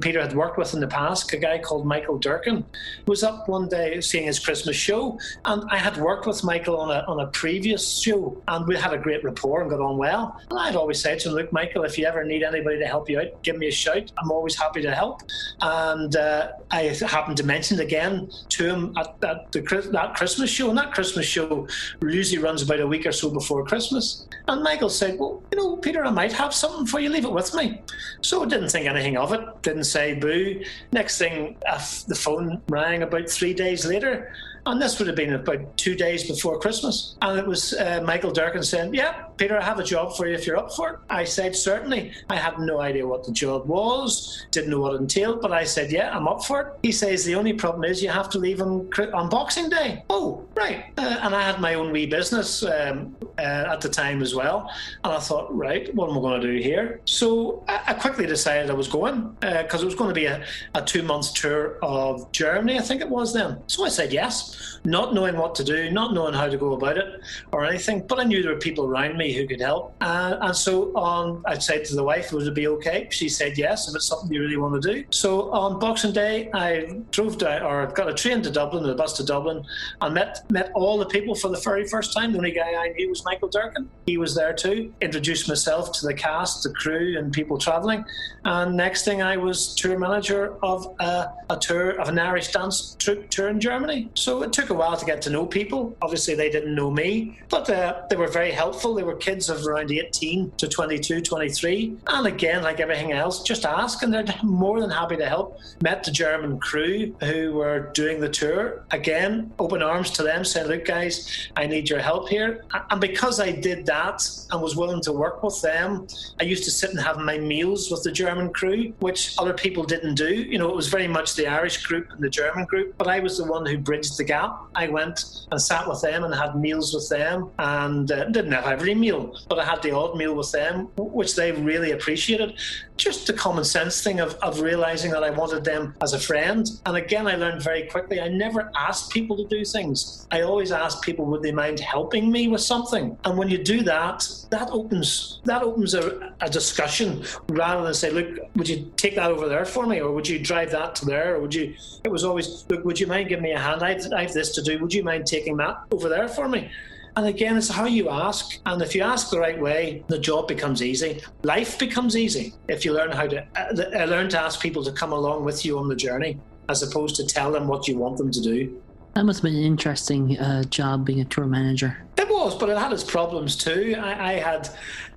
Peter had worked with in the past, a guy called Michael Durkin, was up one day seeing his Christmas show, and I had worked with Michael on a on a previous show, and we had a great rapport and got on well. And I'd always said to him, "Look, Michael, if you ever need anybody to help you out, give me a shout. I'm always happy to help." And uh, I happened to mention it again to him at, at the that Christmas show, and that Christmas show usually runs about a week or so before Christmas. And Michael said, "Well, you know, Peter, I might have something for you. Leave it with me." So I didn't think anything of it. Didn't say boo. Next thing, uh, the phone rang about three days later. And this would have been about two days before Christmas. And it was uh, Michael Durkin saying, Yeah, Peter, I have a job for you if you're up for it. I said, Certainly. I had no idea what the job was, didn't know what it entailed, but I said, Yeah, I'm up for it. He says, The only problem is you have to leave on, on Boxing Day. Oh, right. Uh, and I had my own wee business um, uh, at the time as well. And I thought, Right, what am I going to do here? So I, I quickly decided I was going because it was going to be a, a two month tour of Germany, I think it was then. So I said yes not knowing what to do, not knowing how to go about it or anything. But I knew there were people around me who could help. Uh, and so on, I said to the wife, would it be okay? She said yes, if it's something you really want to do. So on Boxing Day, I drove down or got a train to Dublin, a bus to Dublin, and met met all the people for the very first time. The only guy I knew was Michael Durkin. He was there too. Introduced myself to the cast, the crew, and people travelling. And next thing, I was tour manager of a, a tour of an Irish dance troupe tour in Germany. So it took a while to get to know people. Obviously, they didn't know me, but uh, they were very helpful. They were kids of around 18 to 22, 23. And again, like everything else, just ask, and they're more than happy to help. Met the German crew who were doing the tour. Again, open arms to them, saying, Look, guys, I need your help here. And because I did that and was willing to work with them, I used to sit and have my meals with the German crew, which other people didn't do. You know, it was very much the Irish group and the German group, but I was the one who bridged the gap. I went and sat with them and had meals with them, and uh, didn't have every meal, but I had the odd meal with them, which they really appreciated. Just the common sense thing of, of realizing that I wanted them as a friend. And again, I learned very quickly I never asked people to do things. I always asked people, would they mind helping me with something? And when you do that, that opens that opens a, a discussion rather than say, look, would you take that over there for me, or would you drive that to there, or would you? It was always, look, would you mind giving me a hand? I've, I've this to do. Would you mind taking that over there for me? And again, it's how you ask. And if you ask the right way, the job becomes easy. Life becomes easy if you learn how to uh, learn to ask people to come along with you on the journey, as opposed to tell them what you want them to do. That must have been an interesting uh, job being a tour manager. It was, but it had its problems too. I, I had,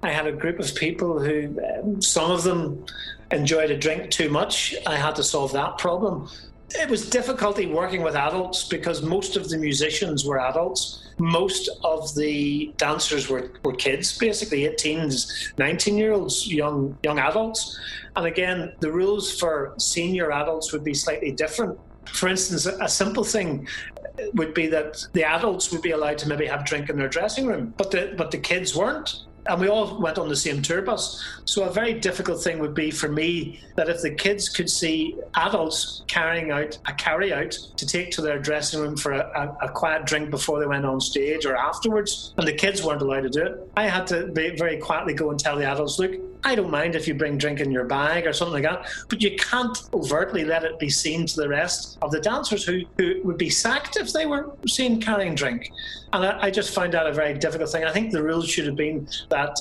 I had a group of people who, um, some of them enjoyed a drink too much. I had to solve that problem. It was difficulty working with adults because most of the musicians were adults. Most of the dancers were, were kids, basically 18s, 19 year olds, young young adults. And again, the rules for senior adults would be slightly different. For instance, a simple thing would be that the adults would be allowed to maybe have drink in their dressing room, but the but the kids weren't and we all went on the same tour bus. So a very difficult thing would be for me that if the kids could see adults carrying out a carry out to take to their dressing room for a, a, a, quiet drink before they went on stage or afterwards, and the kids weren't allowed to do it, I had to very quietly go and tell the adults, look, I don't mind if you bring drink in your bag or something like that, but you can't overtly let it be seen to the rest of the dancers who, who would be sacked if they were seen carrying drink. And I, I just find that a very difficult thing. I think the rules should have been that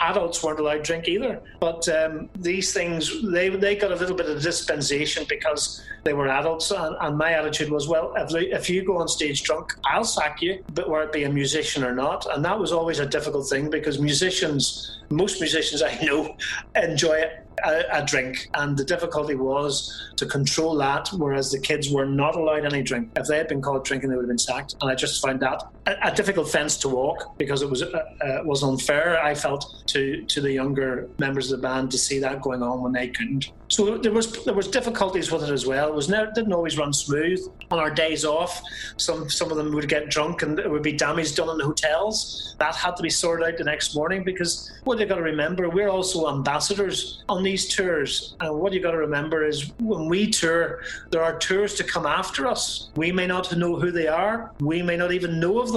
adults weren't allowed drink either. But um, these things, they, they got a little bit of dispensation because they were adults. And, and my attitude was, well, if, if you go on stage drunk, I'll sack you, but whether it be a musician or not. And that was always a difficult thing because musicians, most musicians I know, *laughs* enjoy a, a, drink, and the difficulty was to control that, whereas the kids were not allowed any drink. If they had been caught drinking, they would have been sacked. And I just found that a, a difficult fence to walk because it was uh, uh, was unfair. I felt to to the younger members of the band to see that going on when they couldn't. So there was there was difficulties with it as well. It was never, didn't always run smooth. On our days off, some some of them would get drunk and there would be damage done in the hotels. That had to be sorted out the next morning because what you got to remember, we're also ambassadors on these tours. And what you got to remember is when we tour, there are tours to come after us. We may not know who they are. We may not even know of them,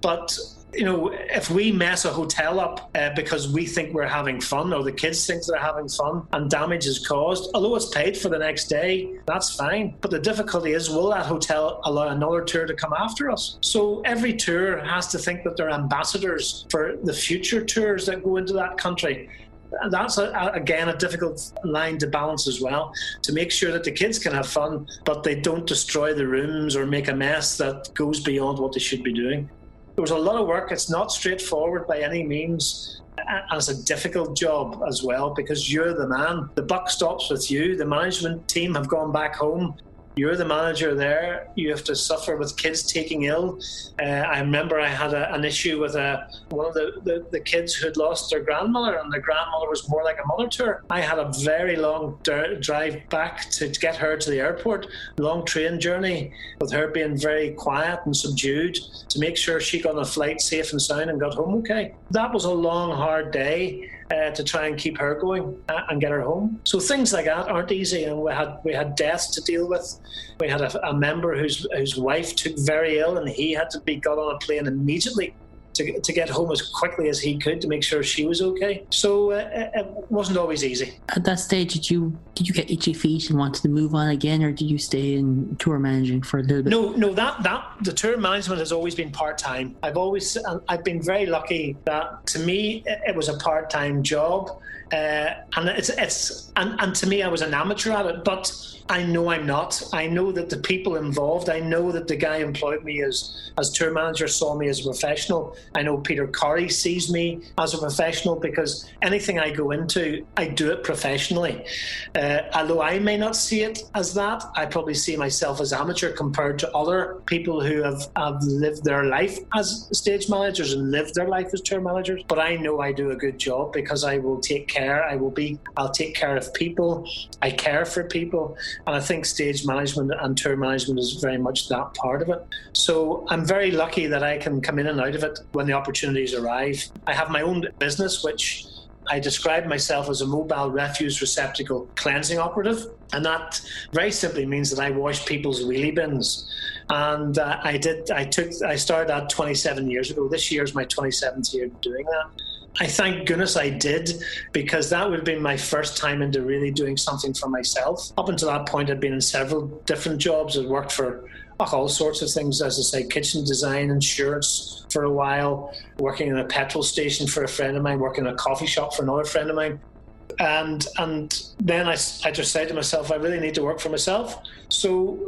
but you know, if we mess a hotel up uh, because we think we're having fun or the kids think they're having fun and damage is caused, although it's paid for the next day, that's fine. But the difficulty is, will that hotel allow another tour to come after us? So every tour has to think that they're ambassadors for the future tours that go into that country that's a, a, again a difficult line to balance as well to make sure that the kids can have fun but they don't destroy the rooms or make a mess that goes beyond what they should be doing there was a lot of work. It's not straightforward by any means. And it's a difficult job as well because you're the man. The buck stops with you. The management team have gone back home you're the manager there. You have to suffer with kids taking ill. Uh, I remember I had a, an issue with a, one of the, the, the, kids who had lost their grandmother, and their grandmother was more like a mother to her. I had a very long drive back to get her to the airport, long train journey, with her being very quiet and subdued to make sure she got on a flight safe and sound and got home okay. That was a long, hard day uh, to try and keep her going uh, and get her home. So things like that aren't easy, and we had we had deaths to deal with. We had a, a member whose whose wife took very ill, and he had to be got on a plane immediately to, to get home as quickly as he could to make sure she was okay. So uh, it wasn't always easy. At that stage, did you did you get itchy feet and wanted to move on again, or did you stay in tour managing for a little bit? No, no. That that the tour management has always been part time. I've always I've been very lucky that to me it was a part time job, uh, and it's it's and, and to me I was an amateur at it, but I know I'm not. I know that the people involved, I know that the guy employed me as, as tour manager saw me as a professional. I know Peter Corry sees me as a professional because anything I go into, I do it professionally. Uh, although I may not see it as that, I probably see myself as amateur compared to other people who have, have lived their life as stage managers and lived their life as tour managers. But I know I do a good job because I will take care. I will be, I'll take care of people. I care for people. And I think stage management and tour management is very much that part of it. So I'm very lucky that I can come in and out of it when the opportunities arrive. I have my own business, which I describe myself as a mobile refuse receptacle cleansing operative. And that very simply means that I wash people's wheelie bins. And uh, I did, I took, I started that 27 years ago. This year is my 27th year doing that. I thank goodness I did because that would have been my first time into really doing something for myself. Up until that point, I'd been in several different jobs. I'd worked for all sorts of things, as I say, kitchen design, insurance for a while, working in a petrol station for a friend of mine, working in a coffee shop for another friend of mine. and and then I, I just said to myself, I really need to work for myself. So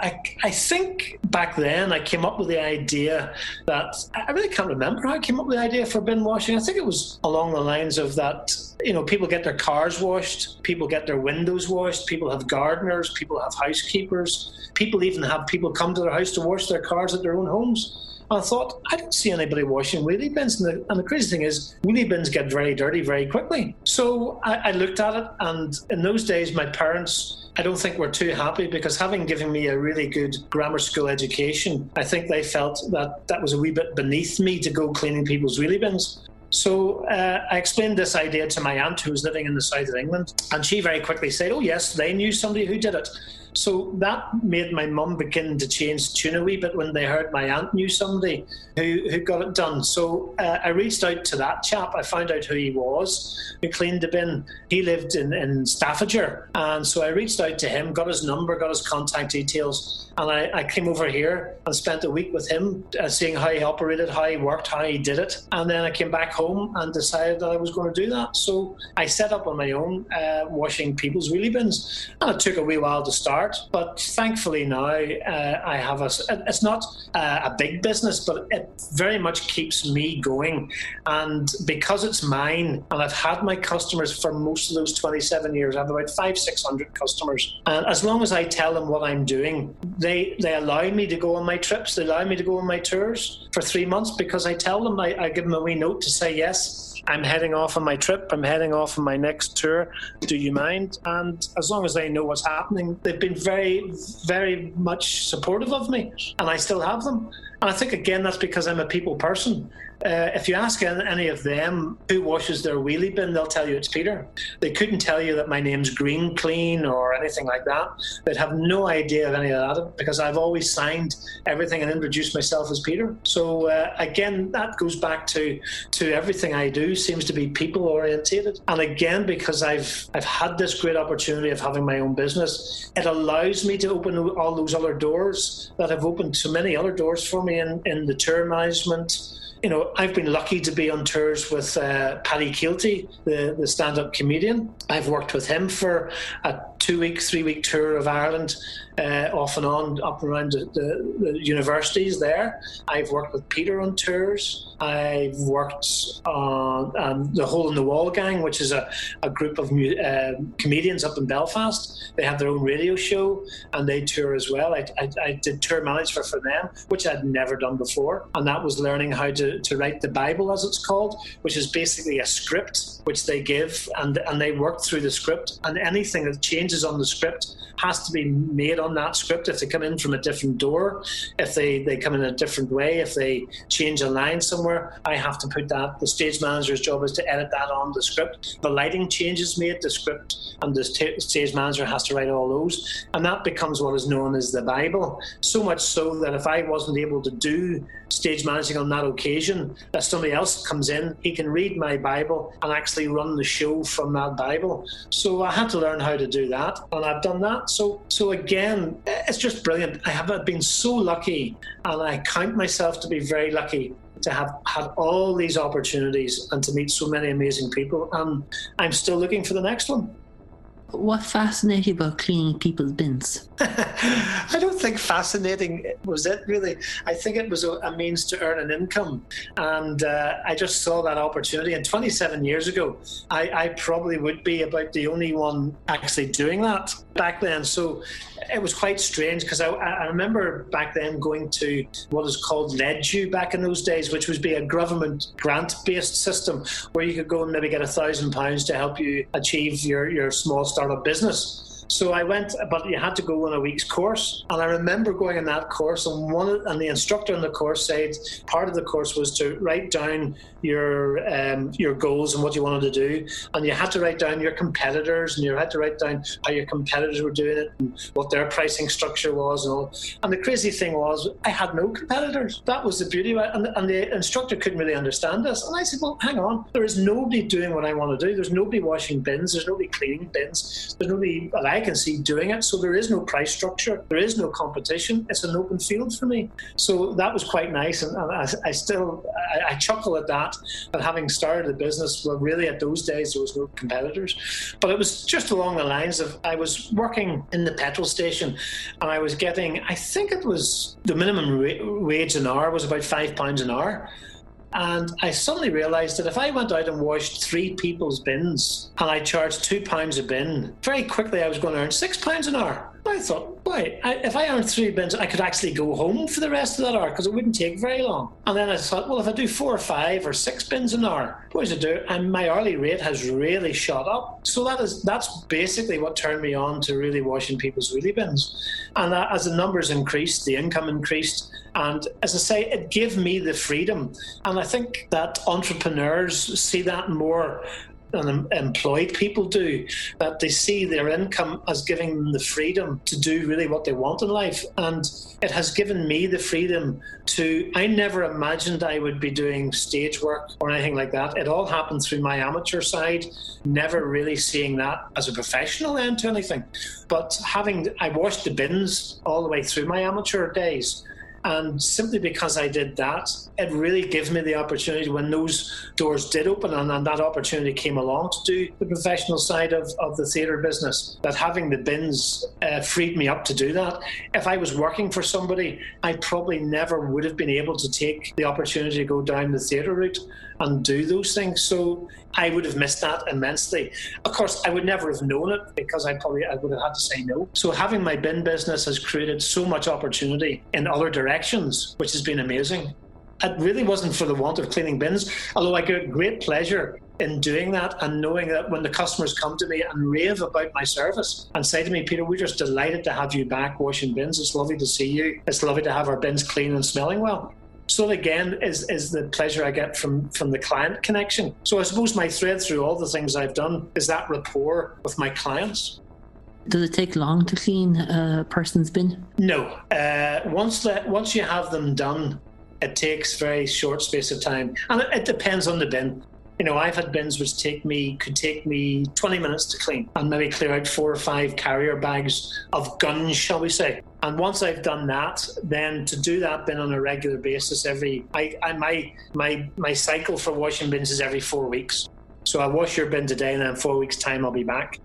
I, I think back then I came up with the idea that I really can't remember how I came up with the idea for bin washing. I think it was along the lines of that, you know, people get their cars washed, people get their windows washed, people have gardeners, people have housekeepers, people even have people come to their house to wash their cars at their own homes. I thought, I don't see anybody washing wheelie bins. And the, and the, crazy thing is, wheelie bins get very dirty very quickly. So I, I looked at it, and in those days, my parents I don't think were too happy because having given me a really good grammar school education, I think they felt that that was a wee bit beneath me to go cleaning people's wheelie bins. So uh, I explained this idea to my aunt who was living in the south of England, and she very quickly said, "Oh yes, they knew somebody who did it." So that made my mum begin to change tune a wee bit when they heard my aunt knew somebody who, who got it done. So uh, I reached out to that chap. I found out who he was, who cleaned the bin. He lived in, in Staffordshire. And so I reached out to him, got his number, got his contact details. And I, I came over here and spent a week with him, uh, seeing how he operated, how he worked, how he did it. And then I came back home and decided that I was going to do that. So I set up on my own, uh, washing people's wheelie bins. And it took a wee while to start. But thankfully now uh, I have a, it's not a big business, but it very much keeps me going. And because it's mine, and I've had my customers for most of those 27 years, I have about five, 600 customers. And as long as I tell them what I'm doing, they, they allow me to go on my trips, they allow me to go on my tours for three months because I tell them, I, I give them a wee note to say yes I'm heading off on my trip. I'm heading off on my next tour. Do you mind? And as long as they know what's happening, they've been very, very much supportive of me, and I still have them. And I think again that's because I'm a people person. Uh, if you ask any of them who washes their wheelie bin, they'll tell you it's Peter. They couldn't tell you that my name's Green Clean or anything like that. They'd have no idea of any of that because I've always signed everything and introduced myself as Peter. So uh, again, that goes back to to everything I do seems to be people orientated. And again, because I've I've had this great opportunity of having my own business, it allows me to open all those other doors that have opened so many other doors for me in, in the tour management you know, I've been lucky to be on tours with uh, Paddy Kielty, the, the stand up comedian. I've worked with him for a two week, three week tour of Ireland uh, off and on up around the, the, the, universities there. I've worked with Peter on tours. I've worked on um, the Hole in the Wall Gang, which is a, a group of uh, comedians up in Belfast. They have their own radio show and they tour as well. I, I, I did tour management for them, which I'd never done before. And that was learning how to, to write the Bible, as it's called, which is basically a script which they give and, and they work through the script. And anything that changes on the script has to be made on that script. If they come in from a different door, if they, they come in a different way, if they change a line somewhere, I have to put that. The stage manager's job is to edit that on the script. The lighting changes made, the script and the stage manager has to write all those. And that becomes what is known as the Bible. So much so that if I wasn't able to do stage managing on that occasion, if somebody else comes in, he can read my Bible and actually run the show from that Bible. So I had to learn how to do that, and I've done that. So, so again, it's just brilliant. I have been so lucky, and I count myself to be very lucky to have had all these opportunities and to meet so many amazing people. And I'm still looking for the next one. What fascinated you about cleaning people's bins? *laughs* I don't think fascinating was it really. I think it was a, a means to earn an income, and uh, I just saw that opportunity. And 27 years ago, I, I probably would be about the only one actually doing that back then. So it was quite strange because I, I, remember back then going to what is called LEDU back in those days, which would be a government grant based system where you could go and maybe get a thousand pounds to help you achieve your, your small startup business. So I went, but you had to go on a week's course. And I remember going in that course, and one and the instructor in the course said part of the course was to write down your um, your goals and what you wanted to do, and you had to write down your competitors, and you had to write down how your competitors were doing it, and what their pricing structure was, and all. And the crazy thing was, I had no competitors. That was the beauty. And, and the instructor couldn't really understand this. And I said, well, hang on, there is nobody doing what I want to do. There's nobody washing bins. There's nobody cleaning bins. There's nobody. I can see doing it. So there is no price structure, there is no competition. It's an open field for me. So that was quite nice, and, and I, I, still I, I, chuckle at that. But having started the business, well, really at those days there was no competitors. But it was just along the lines of I was working in the petrol station, and I was getting I think it was the minimum wage an hour was about five pounds an hour. And I suddenly realised that if I went out and washed three people's bins and I charged two pounds a bin, very quickly I was going to earn six pounds an hour. I thought, why? I, if I earned three bins, I could actually go home for the rest of that hour because it wouldn't take very long. And then I thought, well, if I do four or five or six bins an hour, what does it do? And my hourly rate has really shot up. So that is that's basically what turned me on to really washing people's wheelie bins. And as the numbers increased, the income increased. And as I say, it gave me the freedom. And I think that entrepreneurs see that more and employed people do, that they see their income as giving them the freedom to do really what they want in life. And it has given me the freedom to, I never imagined I would be doing stage work or anything like that. It all happened through my amateur side, never really seeing that as a professional end to anything. But having, I washed the bins all the way through my amateur days. And simply because I did that, it really gave me the opportunity when those doors did open and, and that opportunity came along to do the professional side of, of the theatre business, that having the bins uh, freed me up to do that. If I was working for somebody, I probably never would have been able to take the opportunity to go down the theatre route and do those things. So I would have missed that immensely. Of course, I would never have known it because I probably I would have had to say no. So having my bin business has created so much opportunity in other directions, which has been amazing. It really wasn't for the want of cleaning bins, although I get great pleasure in doing that and knowing that when the customers come to me and rave about my service and say to me, Peter, we're just delighted to have you back washing bins. It's lovely to see you. It's lovely to have our bins clean and smelling well. So again is is the pleasure I get from from the client connection. So I suppose my thread through all the things I've done is that rapport with my clients. Does it take long to clean a person's bin? No. Uh, once that once you have them done, it takes very short space of time, and it, it depends on the bin you know, I've had bins which take me could take me 20 minutes to clean and maybe clear out four or five carrier bags of guns, shall we say. And once I've done that, then to do that bin on a regular basis, every I, I my my my cycle for washing bins is every four weeks. So I wash your bin today, and then four weeks time I'll be back.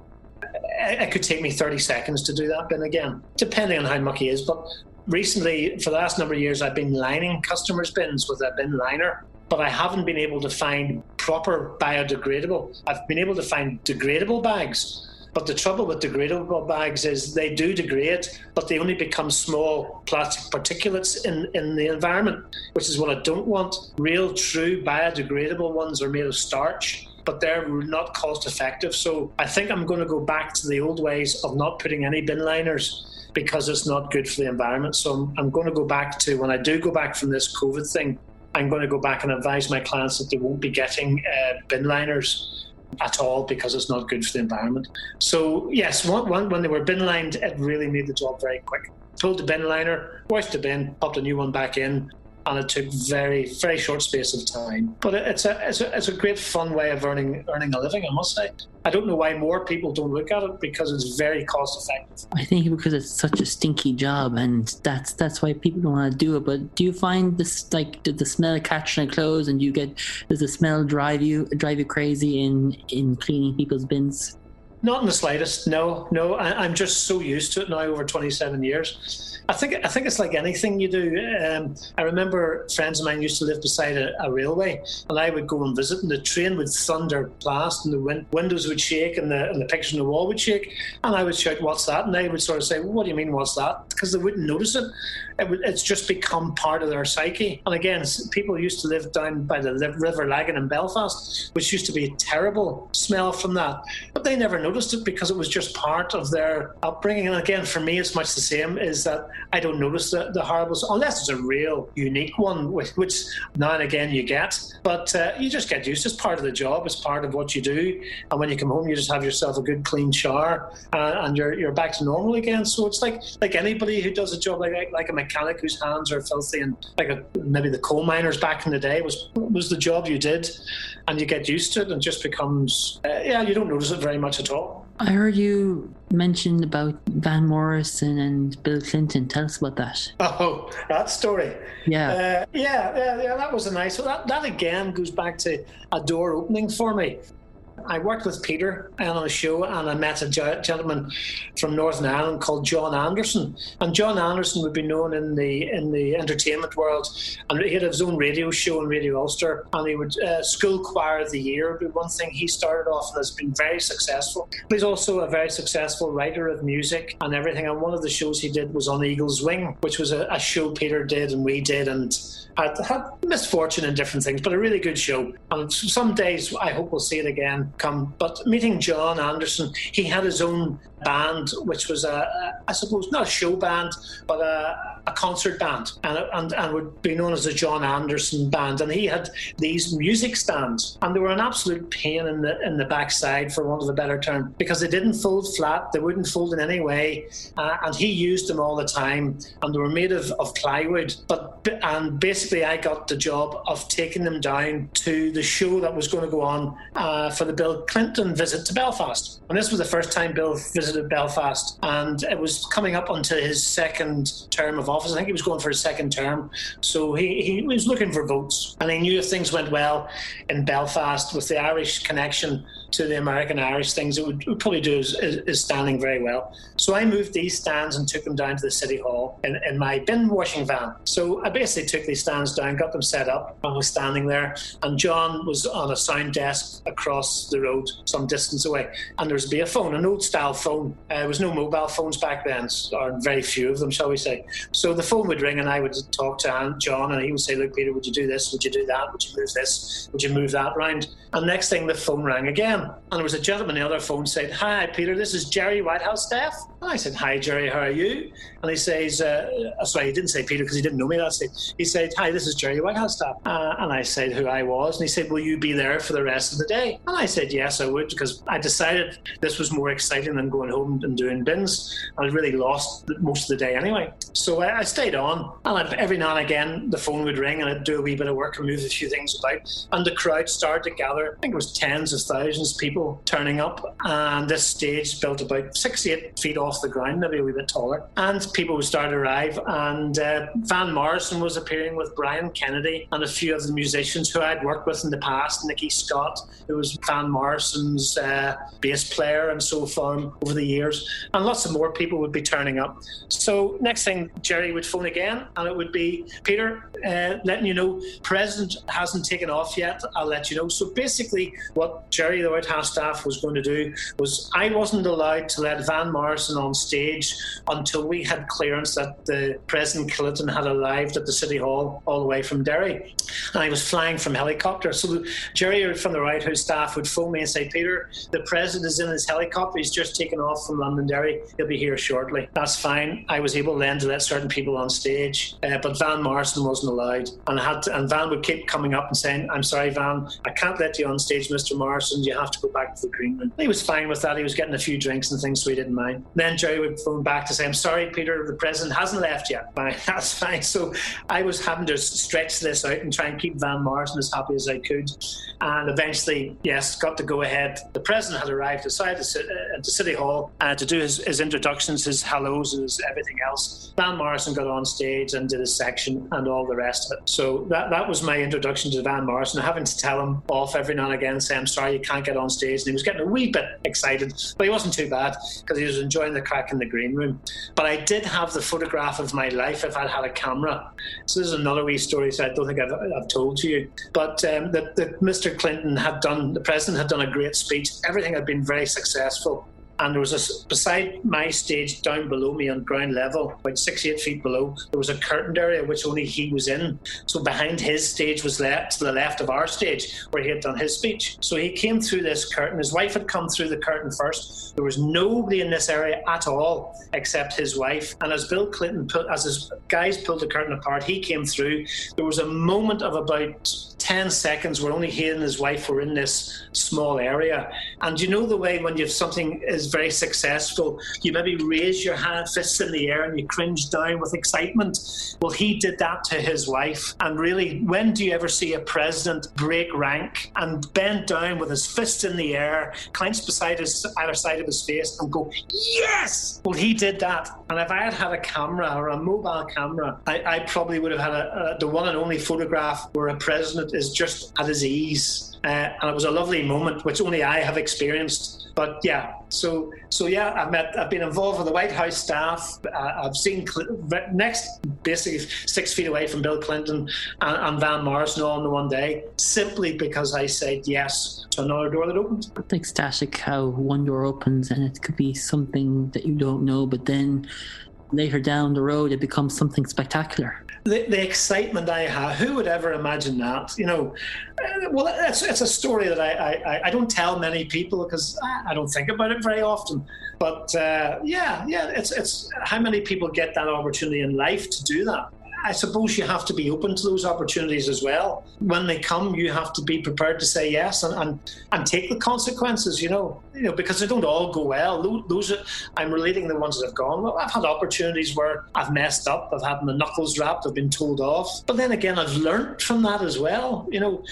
It could take me 30 seconds to do that bin again, depending on how mucky it is. But recently, for the last number of years, I've been lining customers' bins with a bin liner but I haven't been able to find proper biodegradable. I've been able to find degradable bags. But the trouble with degradable bags is they do degrade, but they only become small plastic particulates in, in the environment, which is what I don't want. Real, true biodegradable ones are made of starch but they're not cost effective. So I think I'm going to go back to the old ways of not putting any bin liners because it's not good for the environment. So I'm, I'm going to go back to when I do go back from this COVID thing, I'm going to go back and advise my clients that they won't be getting uh, bin liners at all because it's not good for the environment. So yes, one, one, when they were bin lined, it really made the job very quick. Pulled the bin liner, washed the bin, popped a new one back in, and it took very very short space of time. But it's a it's a, it's a great fun way of earning earning a living, I must say. I don't know why more people don't look at it because it's very cost effective. I think because it's such a stinky job, and that's that's why people don't want to do it. But do you find this like did the smell catch in clothes, and you get does the smell drive you drive you crazy in in cleaning people's bins? Not in the slightest. No, no. I, I'm just so used to it now over 27 years I think I think it's like anything you do. Um, I remember friends of mine used to live beside a, a, railway, and I would go and visit, and the train would thunder past, and the win- windows would shake, and the and the pictures on the wall would shake, and I would shout, "What's that?" And they would sort of say, well, "What do you mean, what's that?" Because they wouldn't notice it. It it's just become part of their psyche. And again, people used to live down by the River Lagan in Belfast, which used to be a terrible smell from that, but they never noticed it because it was just part of their upbringing. And again, for me, it's much the same. Is that I don't notice the, the horribles unless it's a real unique one, which, which now and again you get. But uh, you just get used. It's part of the job. It's part of what you do. And when you come home, you just have yourself a good clean shower, uh, and you're you're back to normal again. So it's like like anybody who does a job like like a mechanic whose hands are filthy and like a, maybe the coal miners back in the day was was the job you did, and you get used to it and just becomes uh, yeah you don't notice it very much at all. I heard you mentioned about Van Morrison and Bill Clinton. Tell us about that. *laughs* Oh, that story. Yeah. Uh, yeah, yeah, yeah, that was a nice. That, that again goes back to a door opening for me. I worked with Peter on a show, and I met a gentleman from Northern Ireland called John Anderson. And John Anderson would be known in the in the entertainment world, and he had his own radio show in Radio Ulster, and he would uh, school choir of the year would be one thing he started off and has been very successful. But he's also a very successful writer of music and everything. And one of the shows he did was on Eagle's Wing, which was a, a show Peter did and we did, and had, misfortune and different things, but a really good show. And some days I hope we'll see it again come. But meeting John Anderson, he had his own band, which was a, I suppose not a show band, but a, a concert band, and, and and would be known as the John Anderson Band. And he had these music stands, and they were an absolute pain in the in the backside, for want of a better term, because they didn't fold flat, they wouldn't fold in any way, uh, and he used them all the time, and they were made of, of plywood. But and basically, I got the job of taking them down to the show that was going to go on uh, for the Bill Clinton visit to Belfast, and this was the first time Bill visited Belfast, and it was coming up onto his second term of office. I think he was going for his second term, so he, he was looking for votes, and he knew if things went well in Belfast with the Irish connection to the American Irish things, it would, would probably do is his standing very well. So I moved these stands and took them down to the city hall in, in my bin washing van. So I basically took these stands down, got them set up, and was standing there. And John was on a sound desk across the road, some distance away, and there was be a phone, an old style phone. Uh, there was no mobile phones back then, or very few of them, shall we say. So the phone would ring, and I would talk to Aunt John, and he would say, "Look, Peter, would you do this? Would you do that? Would you move this? Would you move that round?" And next thing, the phone rang again, and there was a gentleman on the other phone said, "Hi, Peter, this is Jerry Whitehouse staff." I said, "Hi, Jerry, how are you?" And he says, uh, "Sorry, he didn't say Peter because he didn't know me that stage." He said, "Hi, this is Jerry Whitehouse uh, and I said who I was, and he said, "Will you be there for the rest of the day?" And I said, "Yes, I would," because I decided this was more exciting than going home and doing bins. I really lost most of the day anyway, so I, I stayed on, and I'd, every now and again the phone would ring, and I'd do a wee bit of work and move a few things about, and the crowd started to gather. I think it was tens of thousands of people turning up, and this stage built about six, eight feet off the ground, maybe a wee bit taller, and people would start to arrive, and uh, Van Morrison was appearing with Brian Kennedy and a few of the musicians who I'd worked with in the past, Nicky Scott, who was Van Morrison's uh, bass player and so forth over the years, and lots of more people would be turning up. So next thing, Jerry would phone again, and it would be Peter uh, letting you know President hasn't taken off yet. I'll let you know. So basically, what Jerry the White House staff was going to do was I wasn't allowed to let Van Morrison on stage until we had clearance that the President Clinton had arrived at the City Hall all the way from Derry. And I was flying from helicopter. So Jerry from the White House staff would phone me and say, Peter, the President is in his helicopter. He's just taken off from Londonderry. He'll be here shortly. That's fine. I was able then to let certain people on stage, uh, but Van Morrison wasn't allowed. And I had to, and Van would keep coming up and saying, I'm sorry, Van, I can't let you on stage, Mr. Morrison. You have to go back to the green room. He was fine with that. He was getting a few drinks and things, so he didn't mind. Then Jerry would phone back to say, I'm sorry, Peter, the president hasn't left yet. *laughs* That's fine. So I was having to stretch this out and try and keep Van Morrison as happy as I could. And eventually, yes, got to go ahead. The president had arrived outside the, uh, the City Hall uh, to do his, his introductions, his hellos, his everything else. Van Morrison got on stage and did his section and all the rest of it. So that, that was my introduction to Van Morrison, having to tell him off every now and again, say, I'm sorry, you can't get on stage. And he was getting a wee bit excited, but he wasn't too bad because he was enjoying the crack in the green room. But I did have the photograph of my life if I'd had a camera. So this is another wee story, so I don't think I've, I've told you. But um, that, that Mr. Clinton had done, the president had done a great speech. Everything had been very successful and there was a beside my stage down below me on ground level about six eight feet below there was a curtained area which only he was in. So behind his stage was left to the left of our stage where he had done his speech. So he came through this curtain. His wife had come through the curtain first. There was nobody in this area at all except his wife. And as bill clinton put as his guys pulled the curtain apart he came through. There was a moment of about 10 seconds where only he and his wife were in this small area. And you know the way when you've something is very successful, you maybe raise your hand, fists in the air, and you cringe down with excitement. Well, he did that to his wife. And really, when do you ever see a president break rank and bend down with his fist in the air, clenched beside his either side of his face, and go, Yes! Well, he did that. And if I had had a camera or a mobile camera, I, I probably would have had a, a, the one and only photograph where a president is just at his ease. Uh, and it was a lovely moment, which only I have experienced. But yeah, so so yeah, I've met, I've been involved with the White House staff. Uh, I've seen Cl- next, basically six feet away from Bill Clinton and, and Van Morrison all in the one day, simply because I said yes to another door that opened. It's ecstatic how one door opens and it could be something that you don't know, but then later down the road it becomes something spectacular. The, the excitement I have, who would ever imagine that? You know, uh, well, it's, it's a story that I, I, I don't tell many people because I, I don't think about it very often. But uh, yeah, yeah, it's, it's how many people get that opportunity in life to do that. I suppose you have to be open to those opportunities as well. When they come, you have to be prepared to say yes and, and, and take the consequences, you know, you know, because they don't all go well. Those are, I'm relating the ones that have gone well. I've had opportunities where I've messed up, I've had my knuckles wrapped, I've been told off. But then again, I've learned from that as well. You know,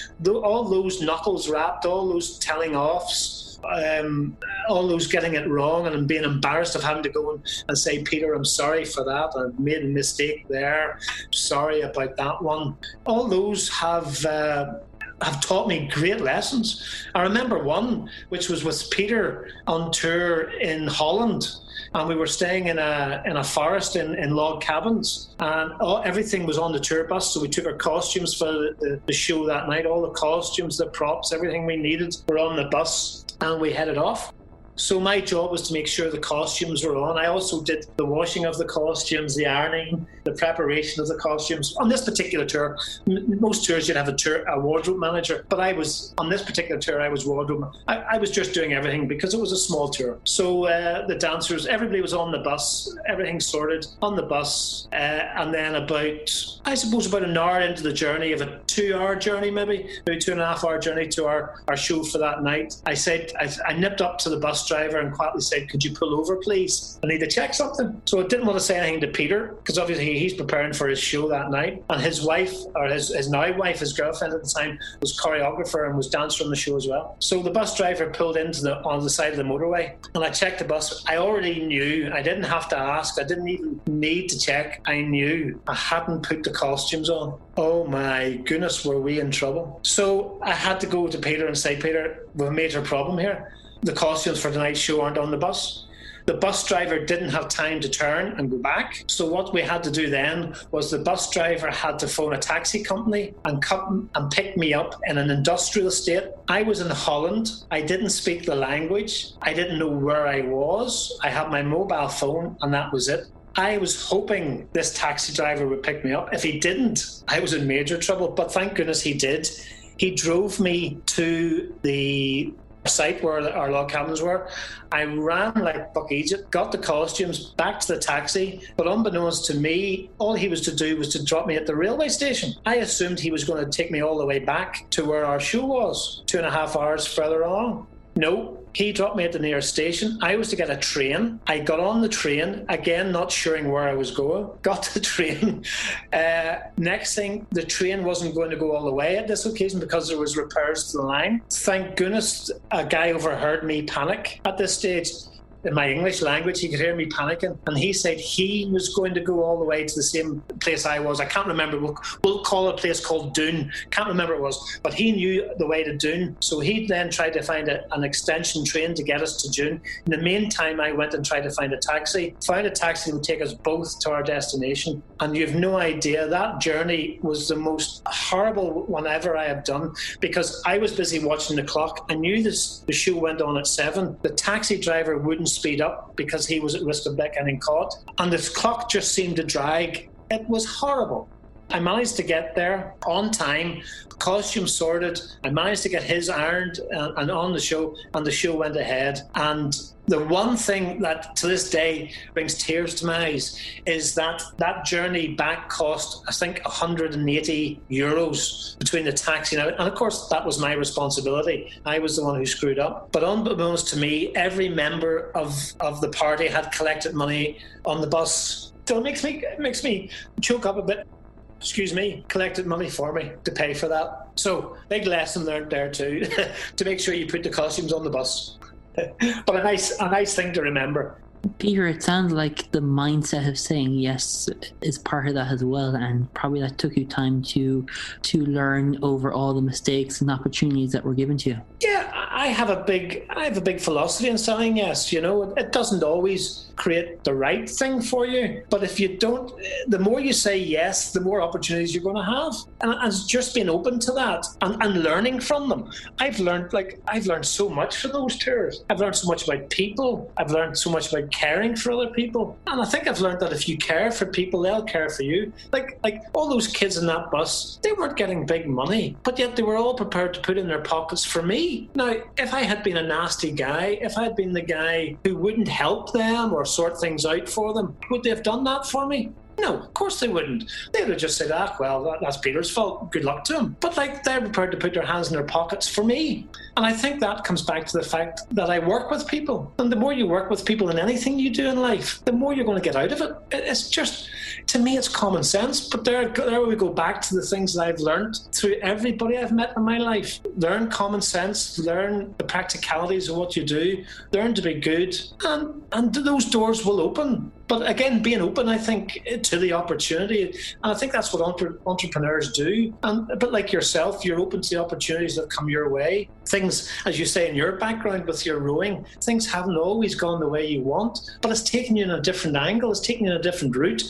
all those knuckles wrapped, all those telling offs, um, all those getting it wrong and being embarrassed of having to go and, say, Peter, I'm sorry for that. I made a mistake there. Sorry about that one. All those have. Uh, have taught me great lessons. I remember one, which was with Peter on tour in Holland and we were staying in a in a forest in, in log cabins, and all, everything was on the tour bus. So we took our costumes for the, the, the show that night. All the costumes, the props, everything we needed were on the bus, and we headed off. So my job was to make sure the costumes were on. I also did the washing of the costumes, the ironing, the preparation of the costumes. On this particular tour, m- most tours you'd have a tour a wardrobe manager, but I was on this particular tour I was wardrobe. I, I was just doing everything because it was a small tour. So uh, the dancers, everybody was on the bus, everything sorted on the bus, uh, and then about I suppose about an hour into the journey of a two-hour journey, maybe maybe two and a half hour journey to our our show for that night. I said I, I nipped up to the bus driver and quietly said, Could you pull over, please? I need to check something. So I didn't want to say anything to Peter because obviously he's preparing for his show that night. And his wife, or his, his now wife, his girlfriend at the time, was choreographer and was dancer on the show as well. So the bus driver pulled into the on the side of the motorway and I checked the bus. I already knew, I didn't have to ask, I didn't even need to check. I knew I hadn't put the costumes on. Oh my goodness, were we in trouble? So I had to go to Peter and say, Peter, we've made a problem here the costumes for tonight's show aren't on the bus. The bus driver didn't have time to turn and go back. So what we had to do then was the bus driver had to phone a taxi company and come and pick me up in an industrial estate. I was in Holland. I didn't speak the language. I didn't know where I was. I had my mobile phone and that was it. I was hoping this taxi driver would pick me up. If he didn't, I was in major trouble. But thank goodness he did. He drove me to the site where our log cabins were. I ran like Buck Egypt, got the costumes back to the taxi, but unbeknownst to me, all he was to do was to drop me at the railway station. I assumed he was going to take me all the way back to where our show was, two and a half hours further on. No, he dropped me at the nearest station. I was to get a train. I got on the train, again, not sure where I was going. *laughs* Got the train. Uh, next thing, the train wasn't going to go all the way at this occasion because there was repairs to the line. Thank goodness a guy overheard me panic at this stage in my English language, he could hear me panicking. And he said he was going to go all the way to the same place I was. I can't remember. We'll, we'll call a place called Doon. Can't remember it was. But he knew the way to Doon. So he then tried to find a, an extension train to get us to Doon. In the meantime, I went and tried to find a taxi. Found a taxi that would take us both to our destination. And you have no idea, that journey was the most horrible one ever I have done because I was busy watching the clock. I knew this, the show went on at seven. The taxi driver wouldn't speed up because he was at risk of getting caught. And this clock just seemed to drag. It was horrible. I managed to get there on time, costume sorted. I managed to get his ironed uh, and on the show, and the show went ahead. And the one thing that to this day brings tears to my eyes is that that journey back cost, I think, 180 euros between the taxi and, and of course that was my responsibility. I was the one who screwed up. But unbeknownst to me, every member of, of the party had collected money on the bus. So it makes me it makes me choke up a bit excuse me, collected money for me to pay for that. So big lesson learned there too, *laughs* to make sure you put the costumes on the bus. *laughs* but a nice a nice thing to remember. Peter, it sounds like the mindset of saying yes is part of that as well, and probably that took you time to to learn over all the mistakes and opportunities that were given to you. Yeah, I have a big I have a big philosophy in saying yes. You know, it doesn't always create the right thing for you, but if you don't, the more you say yes, the more opportunities you're going to have, and, and just being open to that and, and learning from them. I've learned like I've learned so much from those tours. I've learned so much about people. I've learned so much about caring for other people. And I think I've learned that if you care for people, they'll care for you. Like like all those kids in that bus, they weren't getting big money, but yet they were all prepared to put in their pockets for me. Now, if I had been a nasty guy, if I had been the guy who wouldn't help them or sort things out for them, would they have done that for me? No, of course they wouldn't. They would have just said, ah, well, that, that's Peter's fault. Good luck to him. But like, they're prepared to put their hands in their pockets for me. And I think that comes back to the fact that I work with people. And the more you work with people in anything you do in life, the more you're going to get out of it. It's just, to me, it's common sense. But there, there we go back to the things that I've learned through everybody I've met in my life. Learn common sense, learn the practicalities of what you do, learn to be good, and, and those doors will open. But again, being open, I think, to the opportunity, and I think that's what entre- entrepreneurs do. And but like yourself, you're open to the opportunities that come your way. Things, as you say, in your background with your rowing, things haven't always gone the way you want, but it's taken you in a different angle. It's taken you in a different route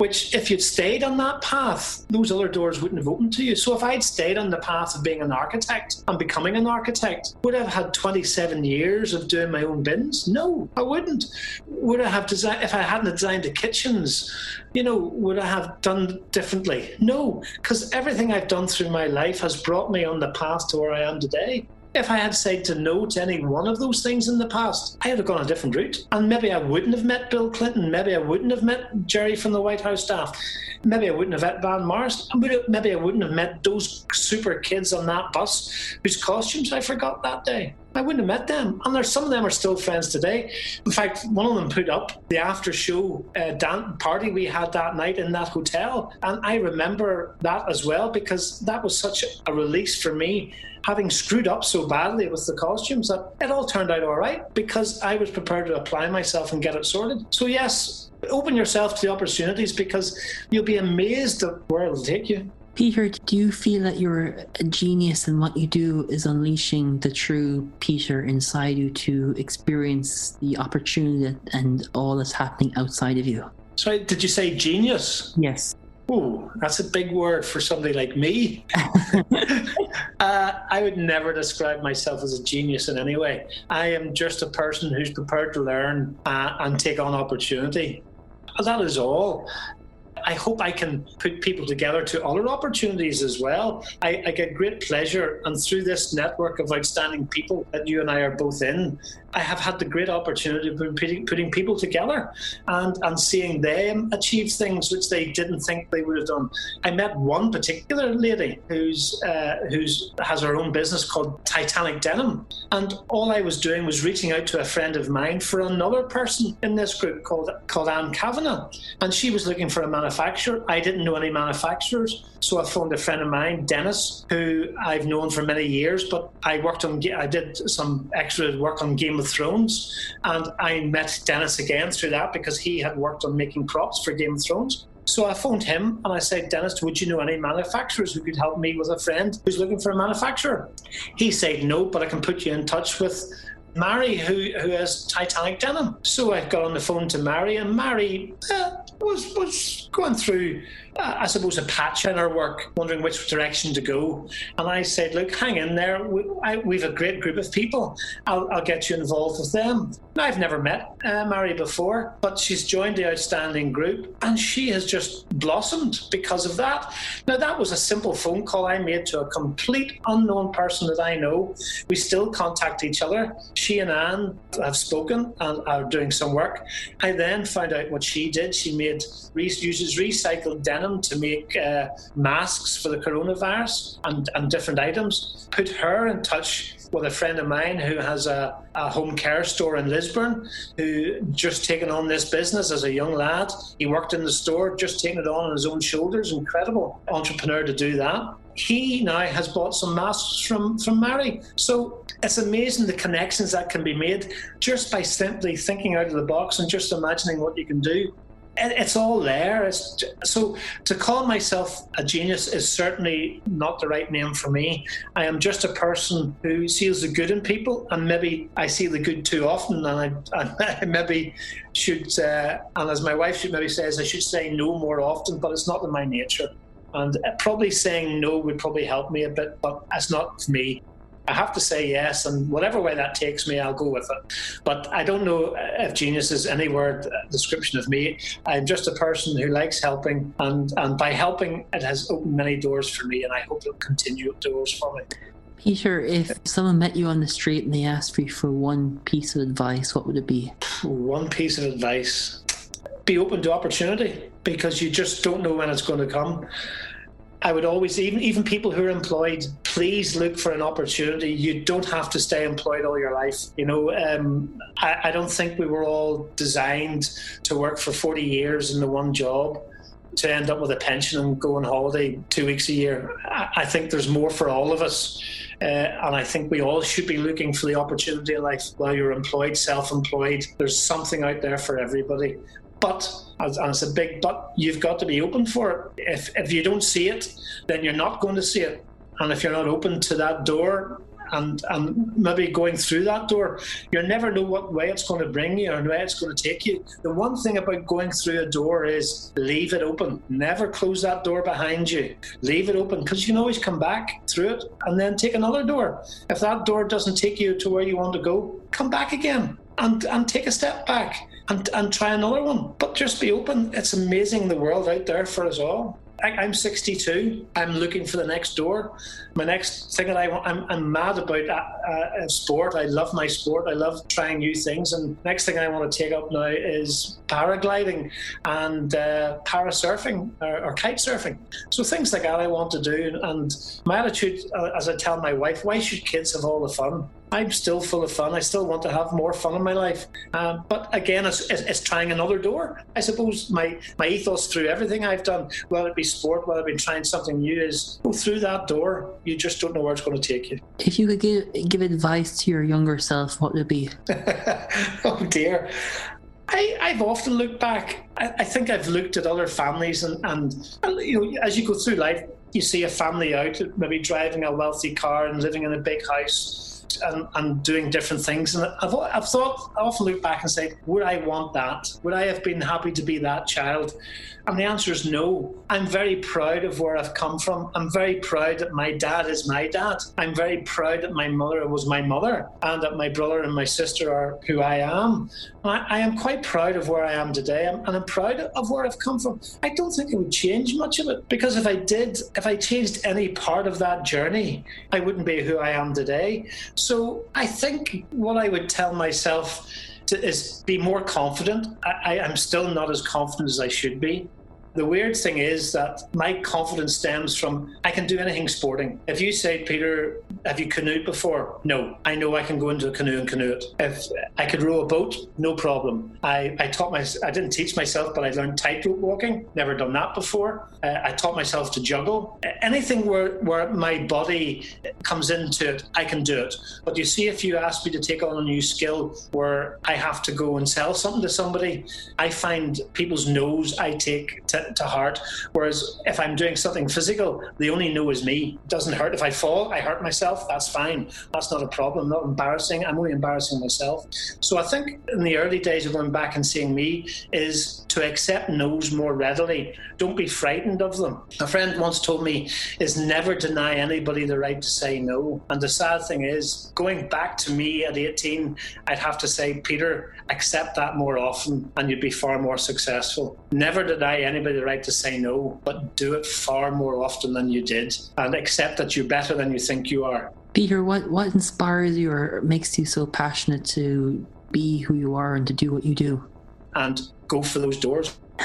which if you'd stayed on that path, those other doors wouldn't have opened to you. So if I'd stayed on the path of being an architect and becoming an architect, would I have had 27 years of doing my own bins? No, I wouldn't. Would I have designed, if I hadn't designed the kitchens, you know, would I have done differently? No, because everything I've done through my life has brought me on the path to where I am today. If I had said to no to any one of those things in the past, I would have gone a different route. And maybe I wouldn't have met Bill Clinton. Maybe I wouldn't have met Jerry from the White House staff. Maybe I wouldn't have met Van Mars. Maybe I wouldn't have met those super kids on that bus whose costumes I forgot that day. I wouldn't have met them. And there's some of them are still friends today. In fact, one of them put up the after show uh, dan- party we had that night in that hotel. And I remember that as well because that was such a release for me having screwed up so badly with the costumes that it all turned out all right because I was prepared to apply myself and get it sorted. So, yes, open yourself to the opportunities because you'll be amazed at where it'll take you. Peter, do you feel that you're a genius and what you do is unleashing the true Peter inside you to experience the opportunity and all that's happening outside of you? Sorry, did you say genius? Yes. Ooh, that's a big word for somebody like me. *laughs* uh, I would never describe myself as a genius in any way. I am just a person who's prepared to learn uh, and take on opportunity. That is all. I hope I can put people together to other opportunities as well. I, I, get great pleasure, and through this network of outstanding people that you and I are both in, I have had the great opportunity of putting, putting people together and, and seeing them achieve things which they didn't think they would have done. I met one particular lady who's uh, who's has her own business called Titanic Denim, and all I was doing was reaching out to a friend of mine for another person in this group called called Anne Kavanagh, and she was looking for a manufacturer. I didn't know any manufacturers, so I phoned a friend of mine, Dennis, who I've known for many years, but I worked on I did some extra work on Game of Thrones, and I met Dennis again through that because he had worked on making props for Game of Thrones. So I phoned him and I said, Dennis, would you know any manufacturers who could help me with a friend who's looking for a manufacturer? He said, no, but I can put you in touch with Mary, who who has Titanic denim. So I got on the phone to Mary, and Mary uh, was was going through, I suppose, a patch in her work, wondering which direction to go. And I said, "Look, hang in there. We, we've a great group of people. I'll, I'll get you involved with them." I've never met uh, Mary before, but she's joined the outstanding group, and she has just blossomed because of that. Now, that was a simple phone call I made to a complete unknown person that I know. We still contact each other. She and Anne have spoken and are doing some work. I then found out what she did. She made uses recycled denim to make uh, masks for the coronavirus and, and different items. Put her in touch with a friend of mine who has a, a, home care store in Lisburn, who just taken on this business as a young lad. He worked in the store, just taking it on on his own shoulders. Incredible entrepreneur to do that. He now has bought some masks from from Mary. So it's amazing the connections that can be made just by simply thinking out of the box and just imagining what you can do it's all there. It's, so to call myself a genius is certainly not the right name for me. I am just a person who sees the good in people, and maybe I see the good too often, and I, *laughs* I maybe should, uh, and as my wife should maybe says, I should say no more often, but it's not in my nature. And probably saying no would probably help me a bit, but it's not me. I have to say yes, and whatever way that takes me, I'll go with it. But I don't know if genius is any word uh, description of me. I'm just a person who likes helping, and, and by helping, it has opened many doors for me, and I hope it'll continue doors for me. Peter, if someone met you on the street and they asked you for one piece of advice, what would it be? One piece of advice be open to opportunity because you just don't know when it's going to come. I would always, even even people who are employed, please look for an opportunity. You don't have to stay employed all your life. You know, um, I, I don't think we were all designed to work for 40 years in the one job to end up with a pension and go on holiday two weeks a year. I, I think there's more for all of us. Uh, and I think we all should be looking for the opportunity in life. While you're employed, self employed, there's something out there for everybody. But, and it's a big but, you've got to be open for it. If, if you don't see it, then you're not going to see it. And if you're not open to that door and, and maybe going through that door, you never know what way it's going to bring you or where it's going to take you. The one thing about going through a door is leave it open. Never close that door behind you. Leave it open because you can always come back through it and then take another door. If that door doesn't take you to where you want to go, come back again and, and take a step back and, and try another one. But just be open. It's amazing the world out there for us all. I, am 62. I'm looking for the next door. My next thing that I want, I'm, I'm mad about uh, sport. I love my sport. I love trying new things. And next thing I want to take up now is paragliding and uh, parasurfing or, or kite surfing. So things like that I want to do. And my attitude, uh, as I tell my wife, why should kids have all the fun? I'm still full of fun. I still want to have more fun in my life. Um, but again, it's, it's, it's, trying another door. I suppose my, my ethos through everything I've done, whether it be sport, whether it be trying something new, is go through that door. You just don't know where it's going to take you. If you could give, give advice to your younger self, what would it be? *laughs* oh, dear. I, have often looked back. I, I, think I've looked at other families, and, and, and you know, as you go through life, you see a family out, maybe driving a wealthy car and living in a big house and, and doing different things. And I've, I've thought, I often look back and say, would I want that? Would I have been happy to be that child? And the answer is no. I'm very proud of where I've come from. I'm very proud that my dad is my dad. I'm very proud that my mother was my mother and that my brother and my sister are who I am. I, I, am quite proud of where I am today and I'm proud of where I've come from. I don't think it would change much of it because if I did, if I changed any part of that journey, I wouldn't be who I am today. So I think what I would tell myself to, is be more confident. I, I'm still not as confident as I should be. The weird thing is that my confidence stems from I can do anything sporting. If you say, Peter, have you canoed before? No. I know I can go into a canoe and canoe it. If I could row a boat, no problem. I, I taught my I didn't teach myself, but I learned tightrope walking. Never done that before. Uh, I taught myself to juggle. Anything where where my body comes into it, I can do it. But you see, if you ask me to take on a new skill where I have to go and sell something to somebody, I find people's nose I take to to, heart. Whereas if I'm doing something physical, the only know is me. It doesn't hurt. If I fall, I hurt myself that's fine. That's not a problem. Not embarrassing. I'm only embarrassing myself. So I think in the early days of going back and seeing me is to accept no's more readily. Don't be frightened of them. A friend once told me is never deny anybody the right to say no. And the sad thing is, going back to me at 18, I'd have to say, Peter, accept that more often and you'd be far more successful. Never deny anybody the right to say no, but do it far more often than you did and accept that you're better than you think you are. Peter, what, what inspires you or makes you so passionate to be who you are and to do what you do? And go for those doors. *laughs*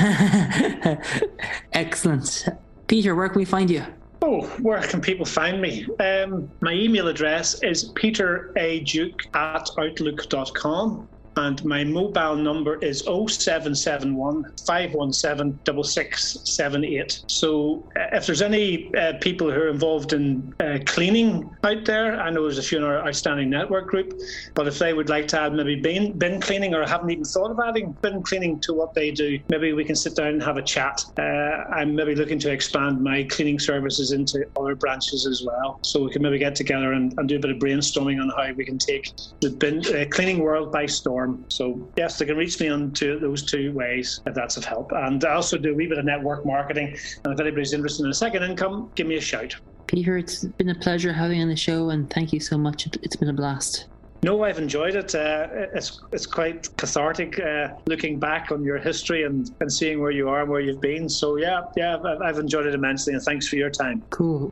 Excellent. Peter, where can we find you? Oh, where can people find me? Um, my email address is peteraduke at outlook.com and my mobile number is 0771 517 6678. So uh, if there's any uh, people who are involved in uh, cleaning out there, I know there's a few in our outstanding network group, but if they would like to add maybe bin, bin cleaning or haven't even thought of adding bin cleaning to what they do, maybe we can sit down and have a chat. Uh, I'm maybe looking to expand my cleaning services into other branches as well. So we can maybe get together and, and do a bit of brainstorming on how we can take the bin, uh, cleaning world by storm. So yes, they can reach me on two, those two ways if that's of help. And I also do a wee bit of network marketing. And if anybody's interested in a second income, give me a shout. Peter, it's been a pleasure having you on the show and thank you so much. It- It's been a blast. No, I've enjoyed it. Uh, it's it's quite cathartic uh, looking back on your history and, and seeing where you are and where you've been. So yeah, yeah, I've, I've enjoyed it immensely, and thanks for your time. Cool.